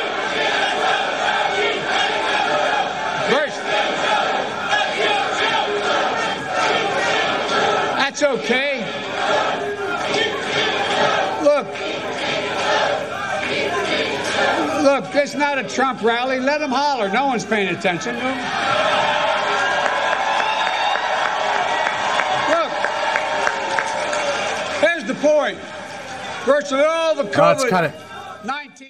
First. That's okay. Look, it's not a Trump rally. Let him holler. No one's paying attention. Look, here's the point. Virtually all the Oh, let's cut it. 19.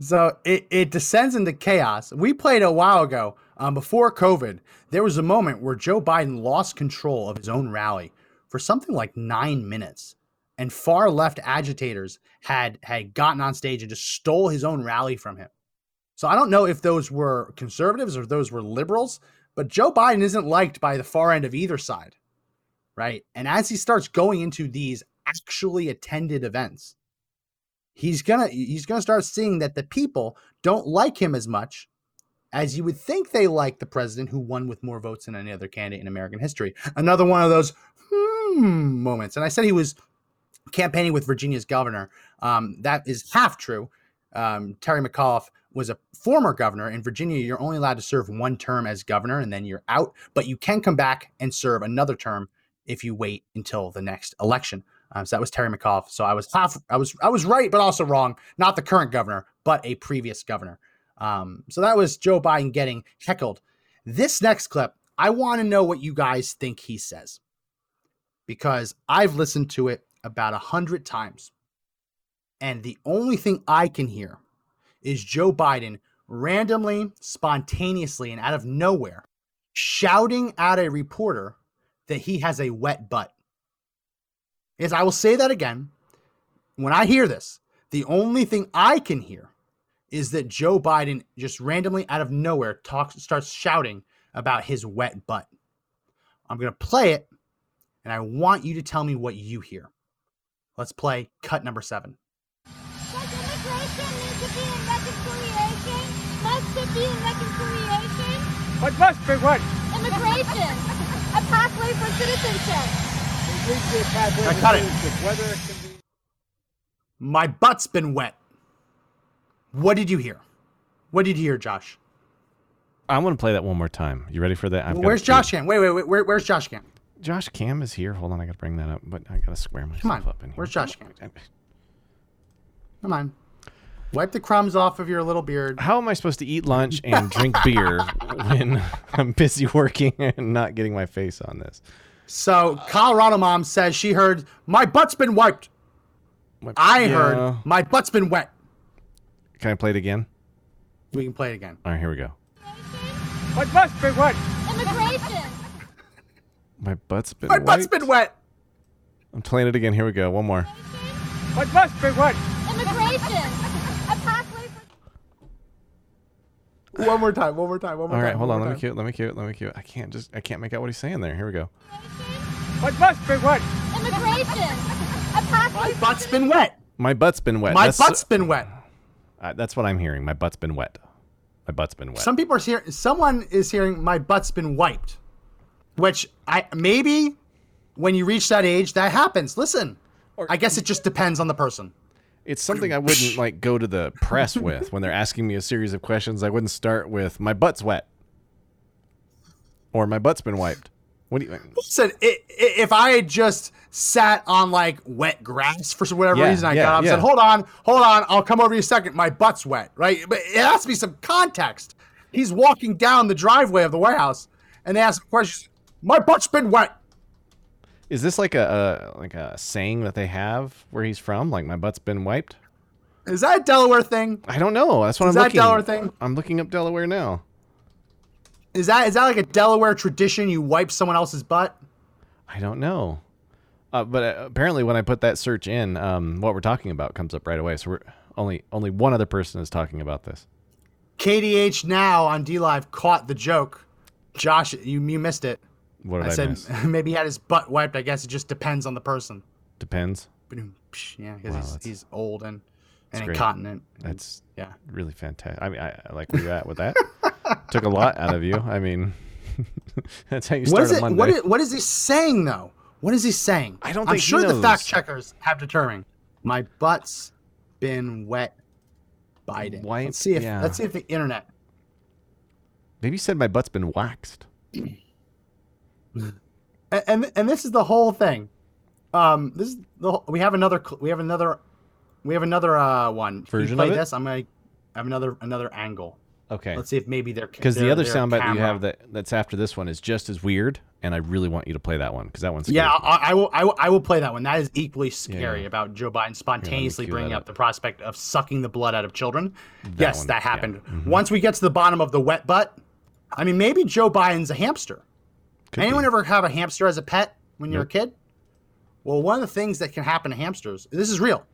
So it, it descends into chaos. We played a while ago, um, before COVID, there was a moment where Joe Biden lost control of his own rally for something like nine minutes. And far left agitators had had gotten on stage and just stole his own rally from him. So I don't know if those were conservatives or those were liberals, but Joe Biden isn't liked by the far end of either side. Right. And as he starts going into these actually attended events, he's gonna he's gonna start seeing that the people don't like him as much as you would think they like the president who won with more votes than any other candidate in American history. Another one of those hmm moments. And I said he was campaigning with Virginia's governor. Um, that is half true. Um, Terry McAuliffe was a former governor in Virginia. You're only allowed to serve one term as governor, and then you're out. But you can come back and serve another term if you wait until the next election. Um, so that was Terry McAuliffe. So I was half, I was, I was right, but also wrong. Not the current governor, but a previous governor. Um, so that was Joe Biden getting heckled. This next clip, I want to know what you guys think he says because I've listened to it about a hundred times, and the only thing I can hear is Joe Biden randomly, spontaneously, and out of nowhere shouting at a reporter that he has a wet butt. Is I will say that again. When I hear this, the only thing I can hear is that Joe Biden just randomly out of nowhere talks starts shouting about his wet butt. I'm going to play it and I want you to tell me what you hear. Let's play cut number 7. Does immigration need to be in reconciliation? Must it be in reconciliation? What must be what? Immigration, a pathway for citizenship. I cut it. My butt's been wet. What did you hear? What did you hear, Josh? I want to play that one more time. You ready for that? I've got Where's a Josh Cam? Wait, wait, wait. Where, where's Josh Cam? Josh Cam is here. Hold on, I got to bring that up, but I got to square myself Come on. up in here. Where's Josh Cam? Come on. Wipe the crumbs off of your little beard. How am I supposed to eat lunch and drink beer when I'm busy working and not getting my face on this? So Colorado mom says she heard my butt's been wiped. My- I Yeah. heard my butt's been wet. Can I play it again? We can play it again. All right, here we go. What must be what? Immigration, My butt's been My butt's been wet. I'm playing it again. Here we go. One more. What must be what? immigration, a pathway for One more time. One more time. One more All time. right, hold one on. more Let me cue it. Let me cue it. Let me cue it. I can't just. I can't make out what he's saying there. Here we go. What must be what? immigration, a pathway My butt's been wet. My butt's been wet. My That's, butt's been wet. uh, that's what I'm hearing. My butt's been wet. My butt's been wet. Some people are hearing. Someone is hearing my butt's been wiped, which I maybe when you reach that age that happens. Listen, I guess it just depends on the person. It's something I wouldn't like go to the press with when they're asking me a series of questions. I wouldn't start with my butt's wet or my butt's been wiped. What do you? Listen, i- i- if I had just sat on like wet grass for whatever Yeah, reason, I yeah, got up and yeah. said, "Hold on, hold on, I'll come over to you a second. My butt's wet." Right? But it has to be some context. He's walking down the driveway of the warehouse, and they ask questions. My butt's been wet. Is this like a, a like a saying that they have where he's from? Like my butt's been wiped. Is that a Delaware thing? I don't know. That's what Is I'm looking at. Is that looking. Delaware thing? I'm looking up Delaware now. Is that is that like a Delaware tradition? You wipe someone else's butt? I don't know. Uh, but uh, apparently, when I put that search in, um, what we're talking about comes up right away. So we're only only one other person is talking about this. KDH now on DLive caught the joke. Josh, you you missed it. What did I I, said miss? maybe he had his butt wiped. I guess it just depends on the person. Depends. Yeah, because Wow, he's, he's old and, and incontinent. That's yeah. really fantastic. I mean, I, I like where you're at with that. Took a lot out of you. I mean, that's how you start it? Monday. What is, what is he saying though? What is he saying? I don't I'm he sure the fact checkers have determined. My butt's been wet. Biden. Wiped, Let's see if yeah. let's see if the internet. Maybe you said my butt's been waxed. and and, and this is the whole thing. Um, this is the whole- we have another we have another We have another uh, one. Version play of it? this? I'm gonna have another another angle. Okay. Let's see if maybe they're Because the other soundbite that you have that that's after this one is just as weird, and I really want you to play that one because that one's Yeah, I, I will. I will. I will play that one. That is equally scary yeah. about Joe Biden spontaneously bringing up up. the prospect of sucking the blood out of children. yes, one, that yeah. happened. Mhm. Once we get to the bottom of the wet butt, I mean, maybe Joe Biden's a hamster. Could Anyone be. ever have a hamster as a pet when you're a kid? Well, one of the things that can happen to hamsters, this is real.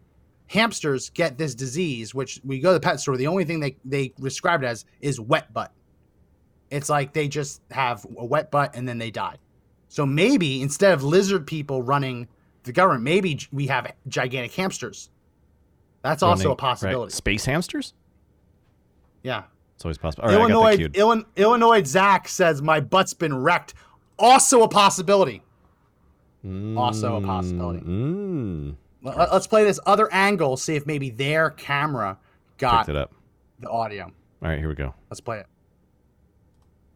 Hamsters get this disease, which we go to the pet store. The only thing they, they describe it as is wet butt. It's like they just have a wet butt and then they die. So maybe instead of lizard people running the government, maybe we have gigantic hamsters. That's also Running- a possibility. Right. Space hamsters? Yeah. It's always possible. Right, I got that Illinois, Illinois Zach says my butt's been wrecked. Also a possibility. Also a possibility. Mm, Let- Let's play this other angle, see if maybe their camera got picked it up. the audio. All right, here we go. Let's play it.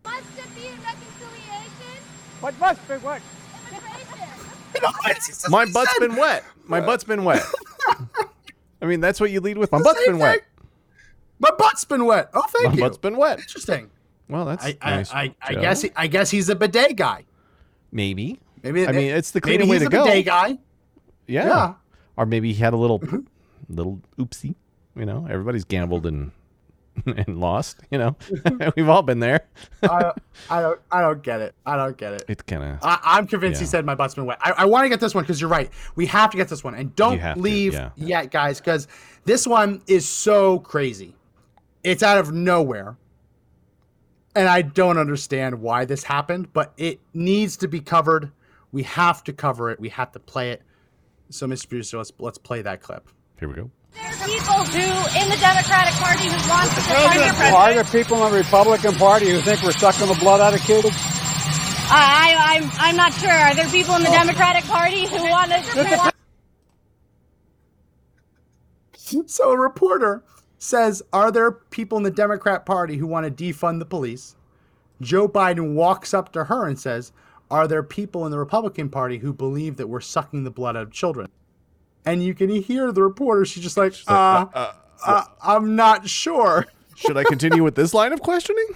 Must there be a reconciliation? What must be what? Immigration. My butt's been wet. My butt's been wet. I mean, that's what you lead with. My butt's been wet. My butt's been wet. Oh, thank My you. My butt's been wet. Interesting. Well, that's I, I, nice. I, I Joe. guess he, I guess he's a bidet guy. maybe. Maybe I mean, it's the cleaner way he's to a go. bidet guy. Yeah. Yeah. Or maybe he had a little, mm-hmm. little oopsie. You know, everybody's gambled and and lost. You know, we've all been there. I, I don't I don't get it. I don't get it. It kind of. I, I'm convinced he said my butt's been wet. I, I want to get this one because you're right. We have to get this one, and don't to, leave yeah. yet, guys, because this one is so crazy. It's out of nowhere, and I don't understand why this happened, but it needs to be covered. We have to cover it. We have to play it. So, Mr. Producer, let's let's play that clip. Here we go. People who, in the Democratic Party, who want to defund your Are there people in the Republican Party who think we're sucking the blood out of kids? I, I, I'm, I'm not sure. Are there people in the Democratic Party who want to? So, a reporter says, "Are there people in the Democrat Party who want to defund the police?" Joe Biden walks up to her and says, Are there people in the Republican Party who believe that we're sucking the blood out of children? And you can hear the reporter, she's just like, uh, uh, I'm not sure. Should I continue with this line of questioning?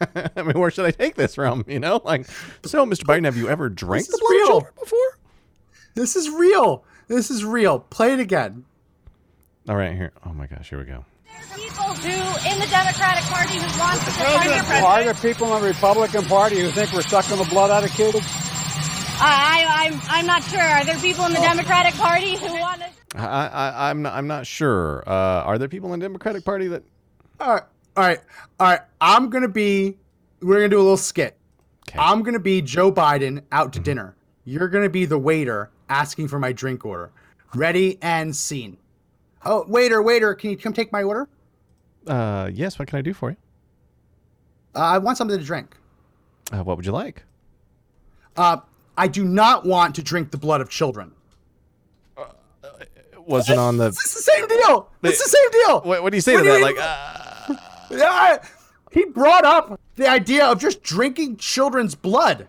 I mean, where should I take this from? You know, like, so, Mr. Biden, have you ever drank This the blood of children before? This is real. This is real. Play it again. All right, here. Oh my gosh, here we go. There's People who, in the Democratic Party, who want to defund your Are there people in the Republican Party who think we're sucking the blood out of kids? I, I, I'm, I'm not sure. Are there people in the Democratic Party who want to? I, I, I'm not, I'm not sure. Uh, are there people in the Democratic Party that? All right. All right. All right. I'm going to be, we're going to do a little skit. Okay. I'm going to be Joe Biden out to dinner. You're going to be the waiter asking for my drink order. Ready and scene. Oh, waiter, waiter, can you come take my order? Uh, yes. What can I do for you? Uh, I want something to drink. Uh, what would you like? Uh, I do not want to drink the blood of children. It wasn't on the. It's the same deal. It's the same deal. What, what do you say What to that? Like, uh, I- he brought up the idea of just drinking children's blood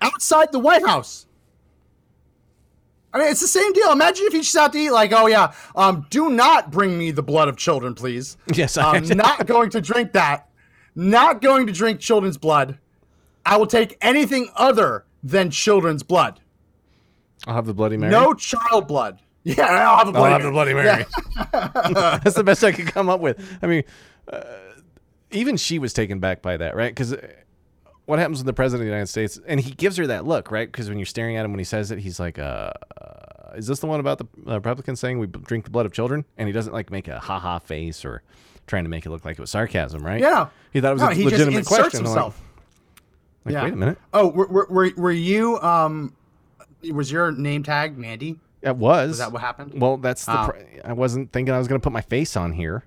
outside the White House. I mean, it's the same deal. Imagine if he just out to eat, like, oh yeah, um, do not bring me the blood of children, please. yes, I'm not going to drink that. Not going to drink children's blood. I will take anything other than children's blood. I'll have the Bloody Mary. No child blood. Yeah, I'll have bloody. I'll have the Bloody Mary. That's the best I could come up with. I mean, uh, even she was taken back by that, right? Because what happens when the president of the United States and he gives her that look, right? Because when you're staring at him when he says it, he's like, uh, uh, "Is this the one about the uh, Republicans saying we drink the blood of children?" And he doesn't like make a ha ha face or trying to make it look like it was sarcasm, right? Yeah. He thought it was No, a he just legitimate inserts question. Himself. Like, Yeah. wait a minute. Oh, were, were, were, you um was your name tag Mandy? It was. Was that what happened? Well, that's the. Oh. pr- I wasn't thinking I was going to put my face on here.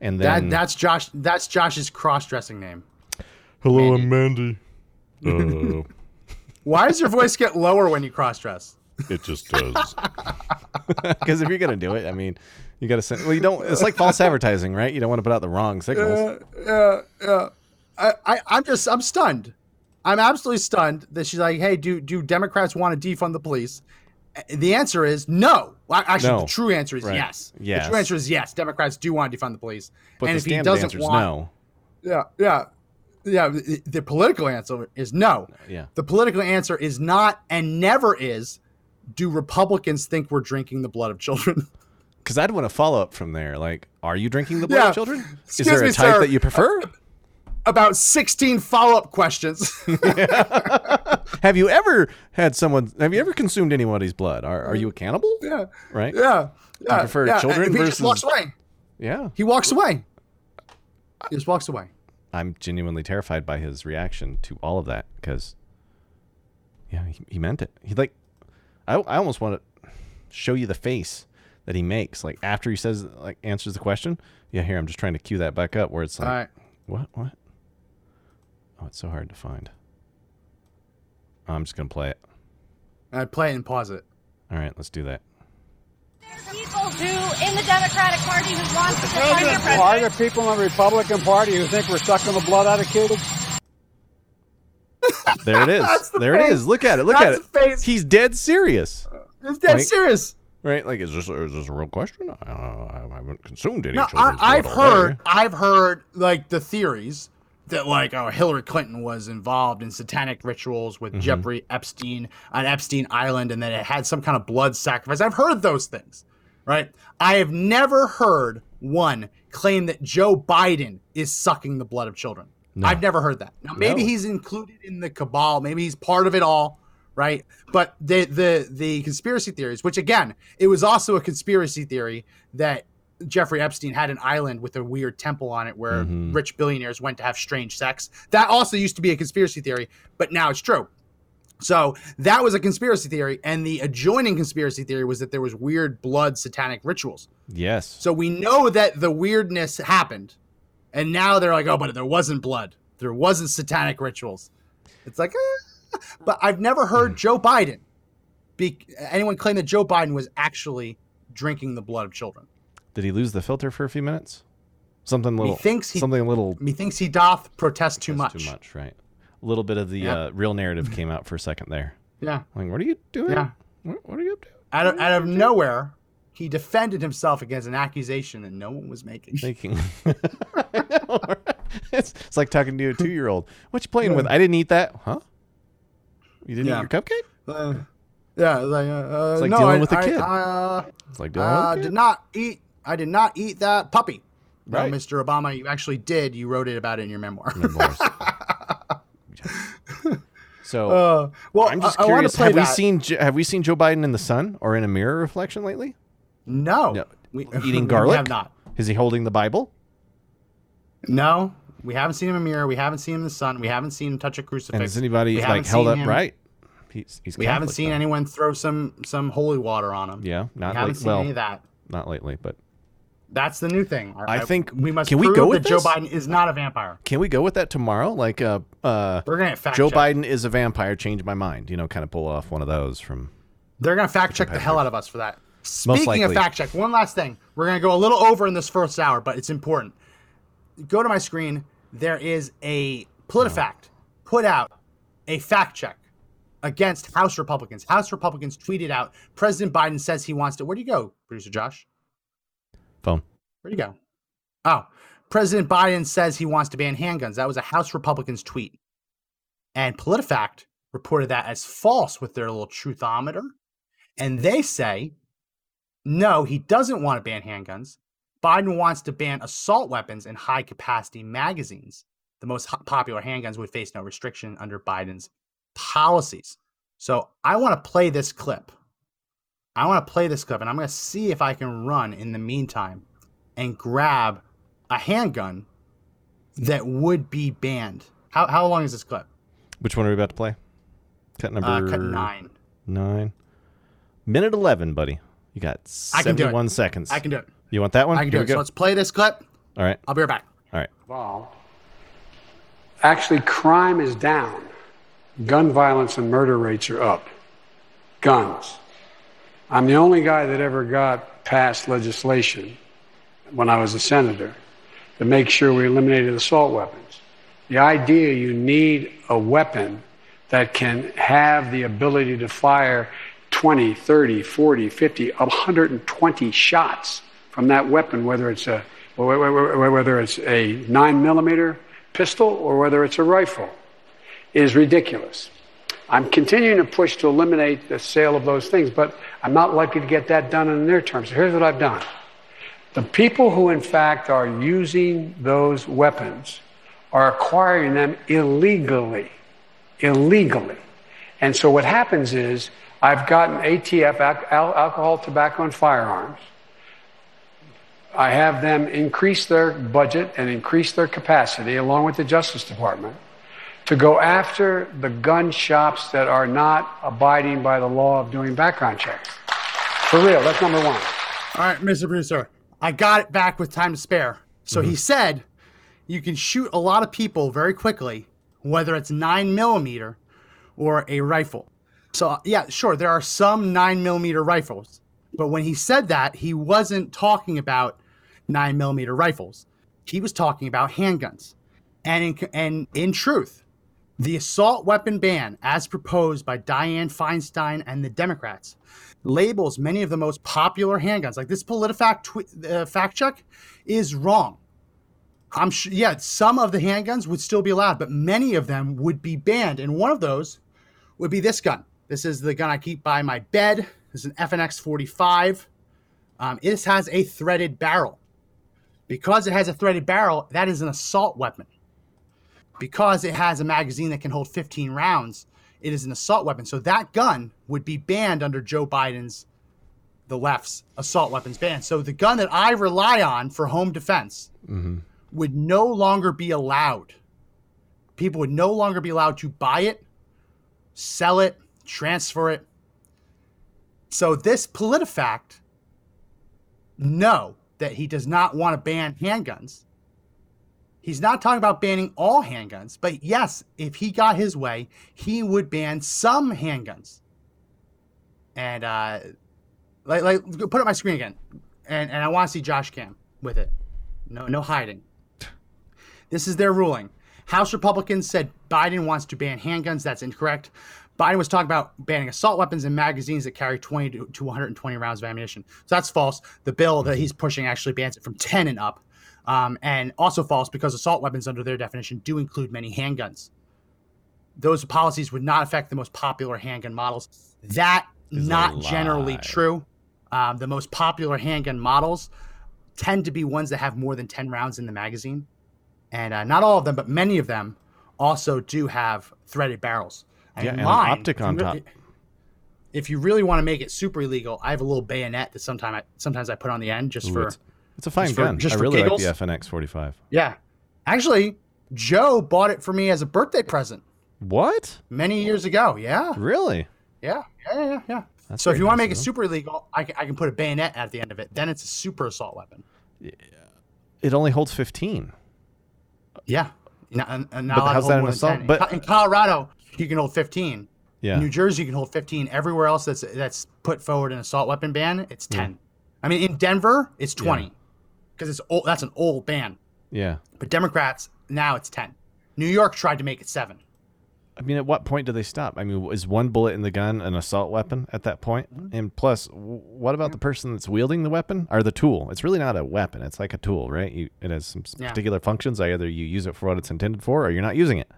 And then That that's Josh that's Josh's cross-dressing name. Hello, I'm Mandy. Uh, Why does your voice get lower when you cross-dress? it just does. Because if you're going to do it, I mean, you got to send. Well, you don't. It's like false advertising, right? You don't want to put out the wrong signals. Yeah, yeah. I, I I'm just I'm stunned. I'm absolutely stunned that she's like, "Hey, do do Democrats want to defund the police?" The answer is no. Well, actually, No. the true answer is Right. yes. Yes. The true answer is yes. Democrats do want to defund the police. But and the if he standard doesn't answer is want, no. yeah, yeah, yeah. The, the political answer is no. Yeah. The political answer is not and never is. Do Republicans think we're drinking the blood of children? Because I'd want to follow up from there. Like, are you drinking the blood Yeah. of children? Is Excuse there a type sir. that you prefer? About sixteen follow-up questions. yeah. have you ever had someone? Have you ever consumed anybody's blood? Are, are you a cannibal? yeah, Right. yeah. yeah prefer yeah. children And he versus- just walks away. Yeah. He walks away. He just walks away. I'm genuinely terrified by his reaction to all of that because, yeah, he, he meant it. He like, I, I almost want to show you the face that he makes, like after he says, like answers the question. Yeah, here I'm just trying to cue that back up where it's like, right. what, what? Oh, it's so hard to find. I'm just gonna play it. I'd play it and pause it. All right, let's do that. People who, in the Democratic Party, who want to defund the president. Are there people in the Republican Party who think we're sucking the blood out of kids? There it is. The there it face. is. Look at it. Look That's at it. face. He's dead serious. He's dead Like- serious. Right? Like, is this is this a real question? I, I haven't consumed any No, I, I've heard, day. I've heard like the theories that like oh Hillary Clinton was involved in satanic rituals with mm-hmm. Jeffrey Epstein on Epstein Island, and that it had some kind of blood sacrifice. I've heard those things, right? I have never heard one claim that Joe Biden is sucking the blood of children. I've never heard that. Now maybe No. he's included in the cabal, maybe he's part of it all, right? But the the the conspiracy theories, which again, it was also a conspiracy theory that Jeffrey Epstein had an island with a weird temple on it where Mhm. rich billionaires went to have strange sex. That also used to be a conspiracy theory, but now it's true. So that was a conspiracy theory, and the adjoining conspiracy theory was that there was weird blood satanic rituals. Yes. So we know that the weirdness happened, and now they're like, oh, but there wasn't blood, there wasn't satanic rituals. It's like, eh. but I've never heard Joe Biden be anyone claim that Joe Biden was actually drinking the blood of children. Did he lose the filter for a few minutes? Something little. thinks he- something a little. Methinks he doth protest too much. Too much, right? A little bit of the Yeah. uh, real narrative came out for a second there. Yeah. Like, what are you doing? Yeah. What, what are you up to? Out of, out of nowhere, he defended himself against an accusation that no one was making. Making. it's, it's like talking to a two-year-old. What you playing with? I didn't eat that. Huh? You didn't Yeah. eat your cupcake? Uh, yeah, like, uh, It's like no, dealing I, with a kid. I, uh, It's like doing uh, okay. did not eat. I did not eat that puppy. No, Mr. Obama, you actually did. You wrote it about it in your memoir. Memoirs. so Uh, well, I'm just I, I curious. play have we seen have we seen Joe Biden in the sun or in a mirror reflection lately? No, No. We, Eating we garlic? have not. Is he holding the Bible? No, we haven't seen him in a mirror. We haven't seen him in the sun. We haven't seen him touch a crucifix. And has anybody We like held up him- right? He's, he's We haven't seen though. anyone throw some some holy water on him. Yeah, not we haven't seen well, any of that. Not lately, but That's the new thing. I think- we must can we go that with Joe? Biden is not a vampire. can we go with that tomorrow? Like, uh, uh, We're gonna fact Joe check. Biden is a vampire. Change my mind. You know, kind of pull off one of those from. They're gonna fact check the hell out of us for that. Speaking of fact check, one last thing. We're gonna go a little over in this first hour, but it's important. Go to my screen. There is a PolitiFact put out a fact check against House Republicans. House Republicans tweeted out President Biden says he wants to. Where do you go, producer Josh? Phone. Where'd you go? Oh, President Biden says he wants to ban handguns. That was a House Republicans tweet. And PolitiFact reported that as false with their little Truth-O-Meter. And they say, no, he doesn't want to ban handguns. Biden wants to ban assault weapons and high capacity magazines. The most popular handguns would face no restriction under Biden's policies. So I want to play this clip. I want to play this clip and I'm going to see if I can run in the meantime and grab a handgun that would be banned. How, how long is this clip? Which one are we about to play? Cut number Uh, cut nine. Nine. Minute eleven, buddy. You got I can do it. seventy-one seconds. I can do it. You want that one? I can Here do we it. So let's play this clip. All right. I'll be right back. All right. involved. Actually, crime is down. Gun violence and murder rates are up. Guns. I'm the only guy that ever got passed legislation when I was a senator to make sure we eliminated assault weapons. The idea you need a weapon that can have the ability to fire 20, 30, 40, 50, 120 shots from that weapon, whether it's a whether it's a nine millimeter pistol or whether it's a rifle, is ridiculous. I'm continuing to push to eliminate the sale of those things, but I'm not likely to get that done in the near term. So here's what I've done. The people who, in fact, are using those weapons are acquiring them illegally. Illegally. And so what happens is I've gotten ATF, al- alcohol, tobacco, and firearms. I have them increase their budget and increase their capacity, along with the Justice Department, to go after the gun shops that are not abiding by the law of doing background checks. For real, that's number one. All right, Mr. Producer, I got it back with time to spare. So he mm-hmm. said you can shoot a lot of people very quickly, whether it's nine millimeter or a rifle. So uh, yeah, sure, there are some nine millimeter rifles, but when he said that, he wasn't talking about nine millimeter rifles. He was talking about handguns. And in, and in truth, the assault weapon ban, as proposed by Dianne Feinstein and the Democrats, labels many of the most popular handguns. Like this PolitiFact uh, fact check is wrong. I'm sure, yeah, some of the handguns would still be allowed, but many of them would be banned. And one of those would be this gun. This is the gun I keep by my bed. This is an FNX 45. Um, it has a threaded barrel. Because it has a threaded barrel, that is an assault weapon. Because it has a magazine that can hold 15 rounds, it is an assault weapon. So that gun would be banned under Joe Biden's, the left's assault weapons ban. So the gun that I rely on for home defense mm-hmm. would no longer be allowed. People would no longer be allowed to buy it, sell it, transfer it. So this PolitiFact know that he does not want to ban handguns. He's not talking about banning all handguns, but yes, if he got his way, he would ban some handguns. And uh like like put up my screen again. And and I want to see Josh Cam with it. No no hiding. This is their ruling. House Republicans said Biden wants to ban handguns. That's incorrect. Biden was talking about banning assault weapons and magazines that carry 20 to, to 120 rounds of ammunition. So that's false. The bill that he's pushing actually bans it from 10 and up. Um, and also false because assault weapons, under their definition, do include many handguns. Those policies would not affect the most popular handgun models. That Is not generally true. Um, the most popular handgun models tend to be ones that have more than 10 rounds in the magazine. And uh, not all of them, but many of them also do have threaded barrels. Yeah, and an optic if you on really- top. If you really want to make it super illegal, I have a little bayonet that sometimes I, sometimes I put on the end just Ooh, for it's, it's a fine just for- gun. just I really giggles? like the FNX 45. yeah. Actually, Joe bought it for me as a birthday present What? many years ago. Yeah, Really? yeah, yeah, yeah, yeah. That's so if you want to make it super illegal, I can, I can put a bayonet at the end of it. Then it's a super assault weapon. Yeah. It only holds 15. Yeah. Not, not But how's that an assault? 10. In But- in Colorado, you can hold 15. Yeah. In New Jersey, you can hold 15. Everywhere else that's that's put forward an assault weapon ban, it's 10. I mean, in Denver, it's 20 because it's old. That's an old ban. Yeah. But Democrats now it's 10. New York tried to make it seven. I mean, at what point do they stop? I mean, is one bullet in the gun an assault weapon at that point? Mm-hmm. And plus, what about the person that's wielding the weapon or the tool? It's really not a weapon. It's like a tool, right? You, it has some Yeah. particular functions. Either you use it for what it's intended for, or you're not using it.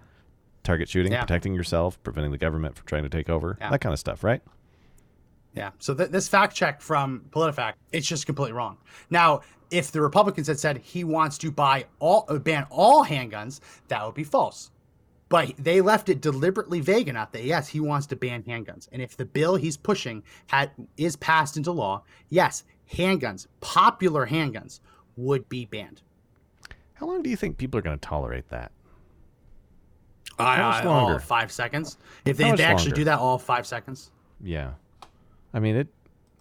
Target shooting, Yeah. protecting yourself, preventing the government from trying to take over, Yeah. that kind of stuff, right? Yeah. So th- this fact check from PolitiFact, it's just completely wrong. Now, if the Republicans had said he wants to buy all uh, ban all handguns, that would be false. But they left it deliberately vague enough that yes, he wants to ban handguns. And if the bill he's pushing had is passed into law, yes, handguns, popular handguns, would be banned. How long do you think people are going to tolerate that? Uh, How much all longer? five seconds. If they, they actually longer? do that all five seconds. Yeah. I mean, it.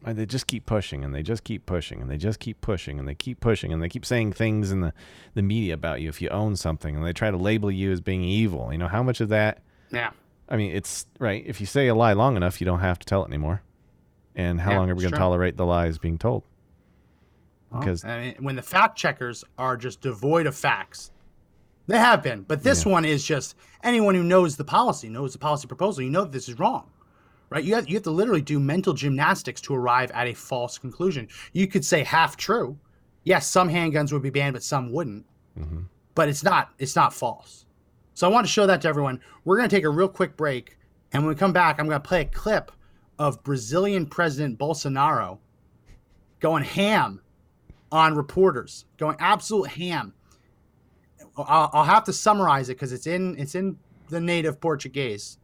uh, They just keep pushing and they just keep pushing and they just keep pushing and they keep pushing and they keep saying things in the, the media about you if you own something and they try to label you as being evil. You know, how much of that? Yeah. I mean, it's right. If you say a lie long enough, you don't have to tell it anymore. And how Yeah, long are we going to tolerate the lies being told? Well, Because I mean, when the fact checkers are just devoid of facts, they have been. But this one is just anyone who knows the policy, knows the policy proposal, you know that this is wrong, right? You have, you have to literally do mental gymnastics to arrive at a false conclusion. You could say half true. Yes, some handguns would be banned, but some wouldn't. Mm-hmm. But it's not it's not false. So I want to show that to everyone. We're going to take a real quick break, and when we come back, I'm going to play a clip of Brazilian President Bolsonaro going ham on reporters, going absolute ham. I'll, I'll have to summarize it because it's in it's in the native Portuguese,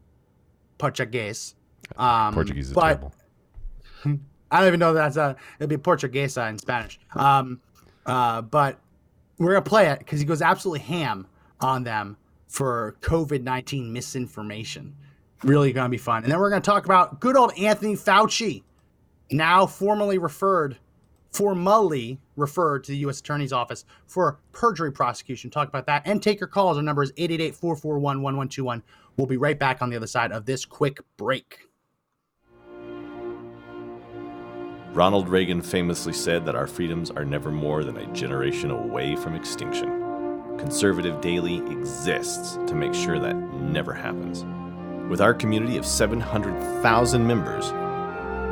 Portuguese. Um, Portuguese is but terrible. I don't even know that's a it'd be Portuguesa in Spanish. Um, uh, but we're gonna play it because he goes absolutely ham on them for COVID nineteen misinformation. Really gonna be fun. And then we're gonna talk about good old Anthony Fauci, now formally referred, formally referred to the U.S. Attorney's Office for perjury prosecution. Talk about that and take your calls. Our number is 888-441-1121. We'll be right back on the other side of this quick break. Ronald Reagan famously said that our freedoms are never more than a generation away from extinction. Conservative Daily exists to make sure that never happens. With our community of 700,000 members,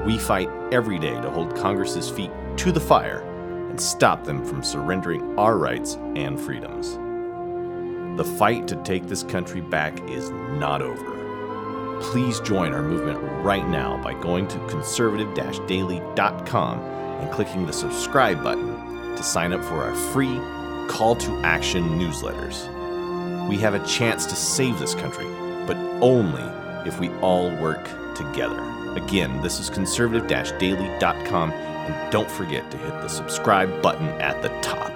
we fight every day to hold Congress's feet to the fire and stop them from surrendering our rights and freedoms. The fight to take this country back is not over. Please join our movement right now by going to conservative daily.com and clicking the subscribe button to sign up for our free call to action newsletters. We have a chance to save this country, but only if we all work together. Again, this is conservative daily.com, and don't forget to hit the subscribe button at the top.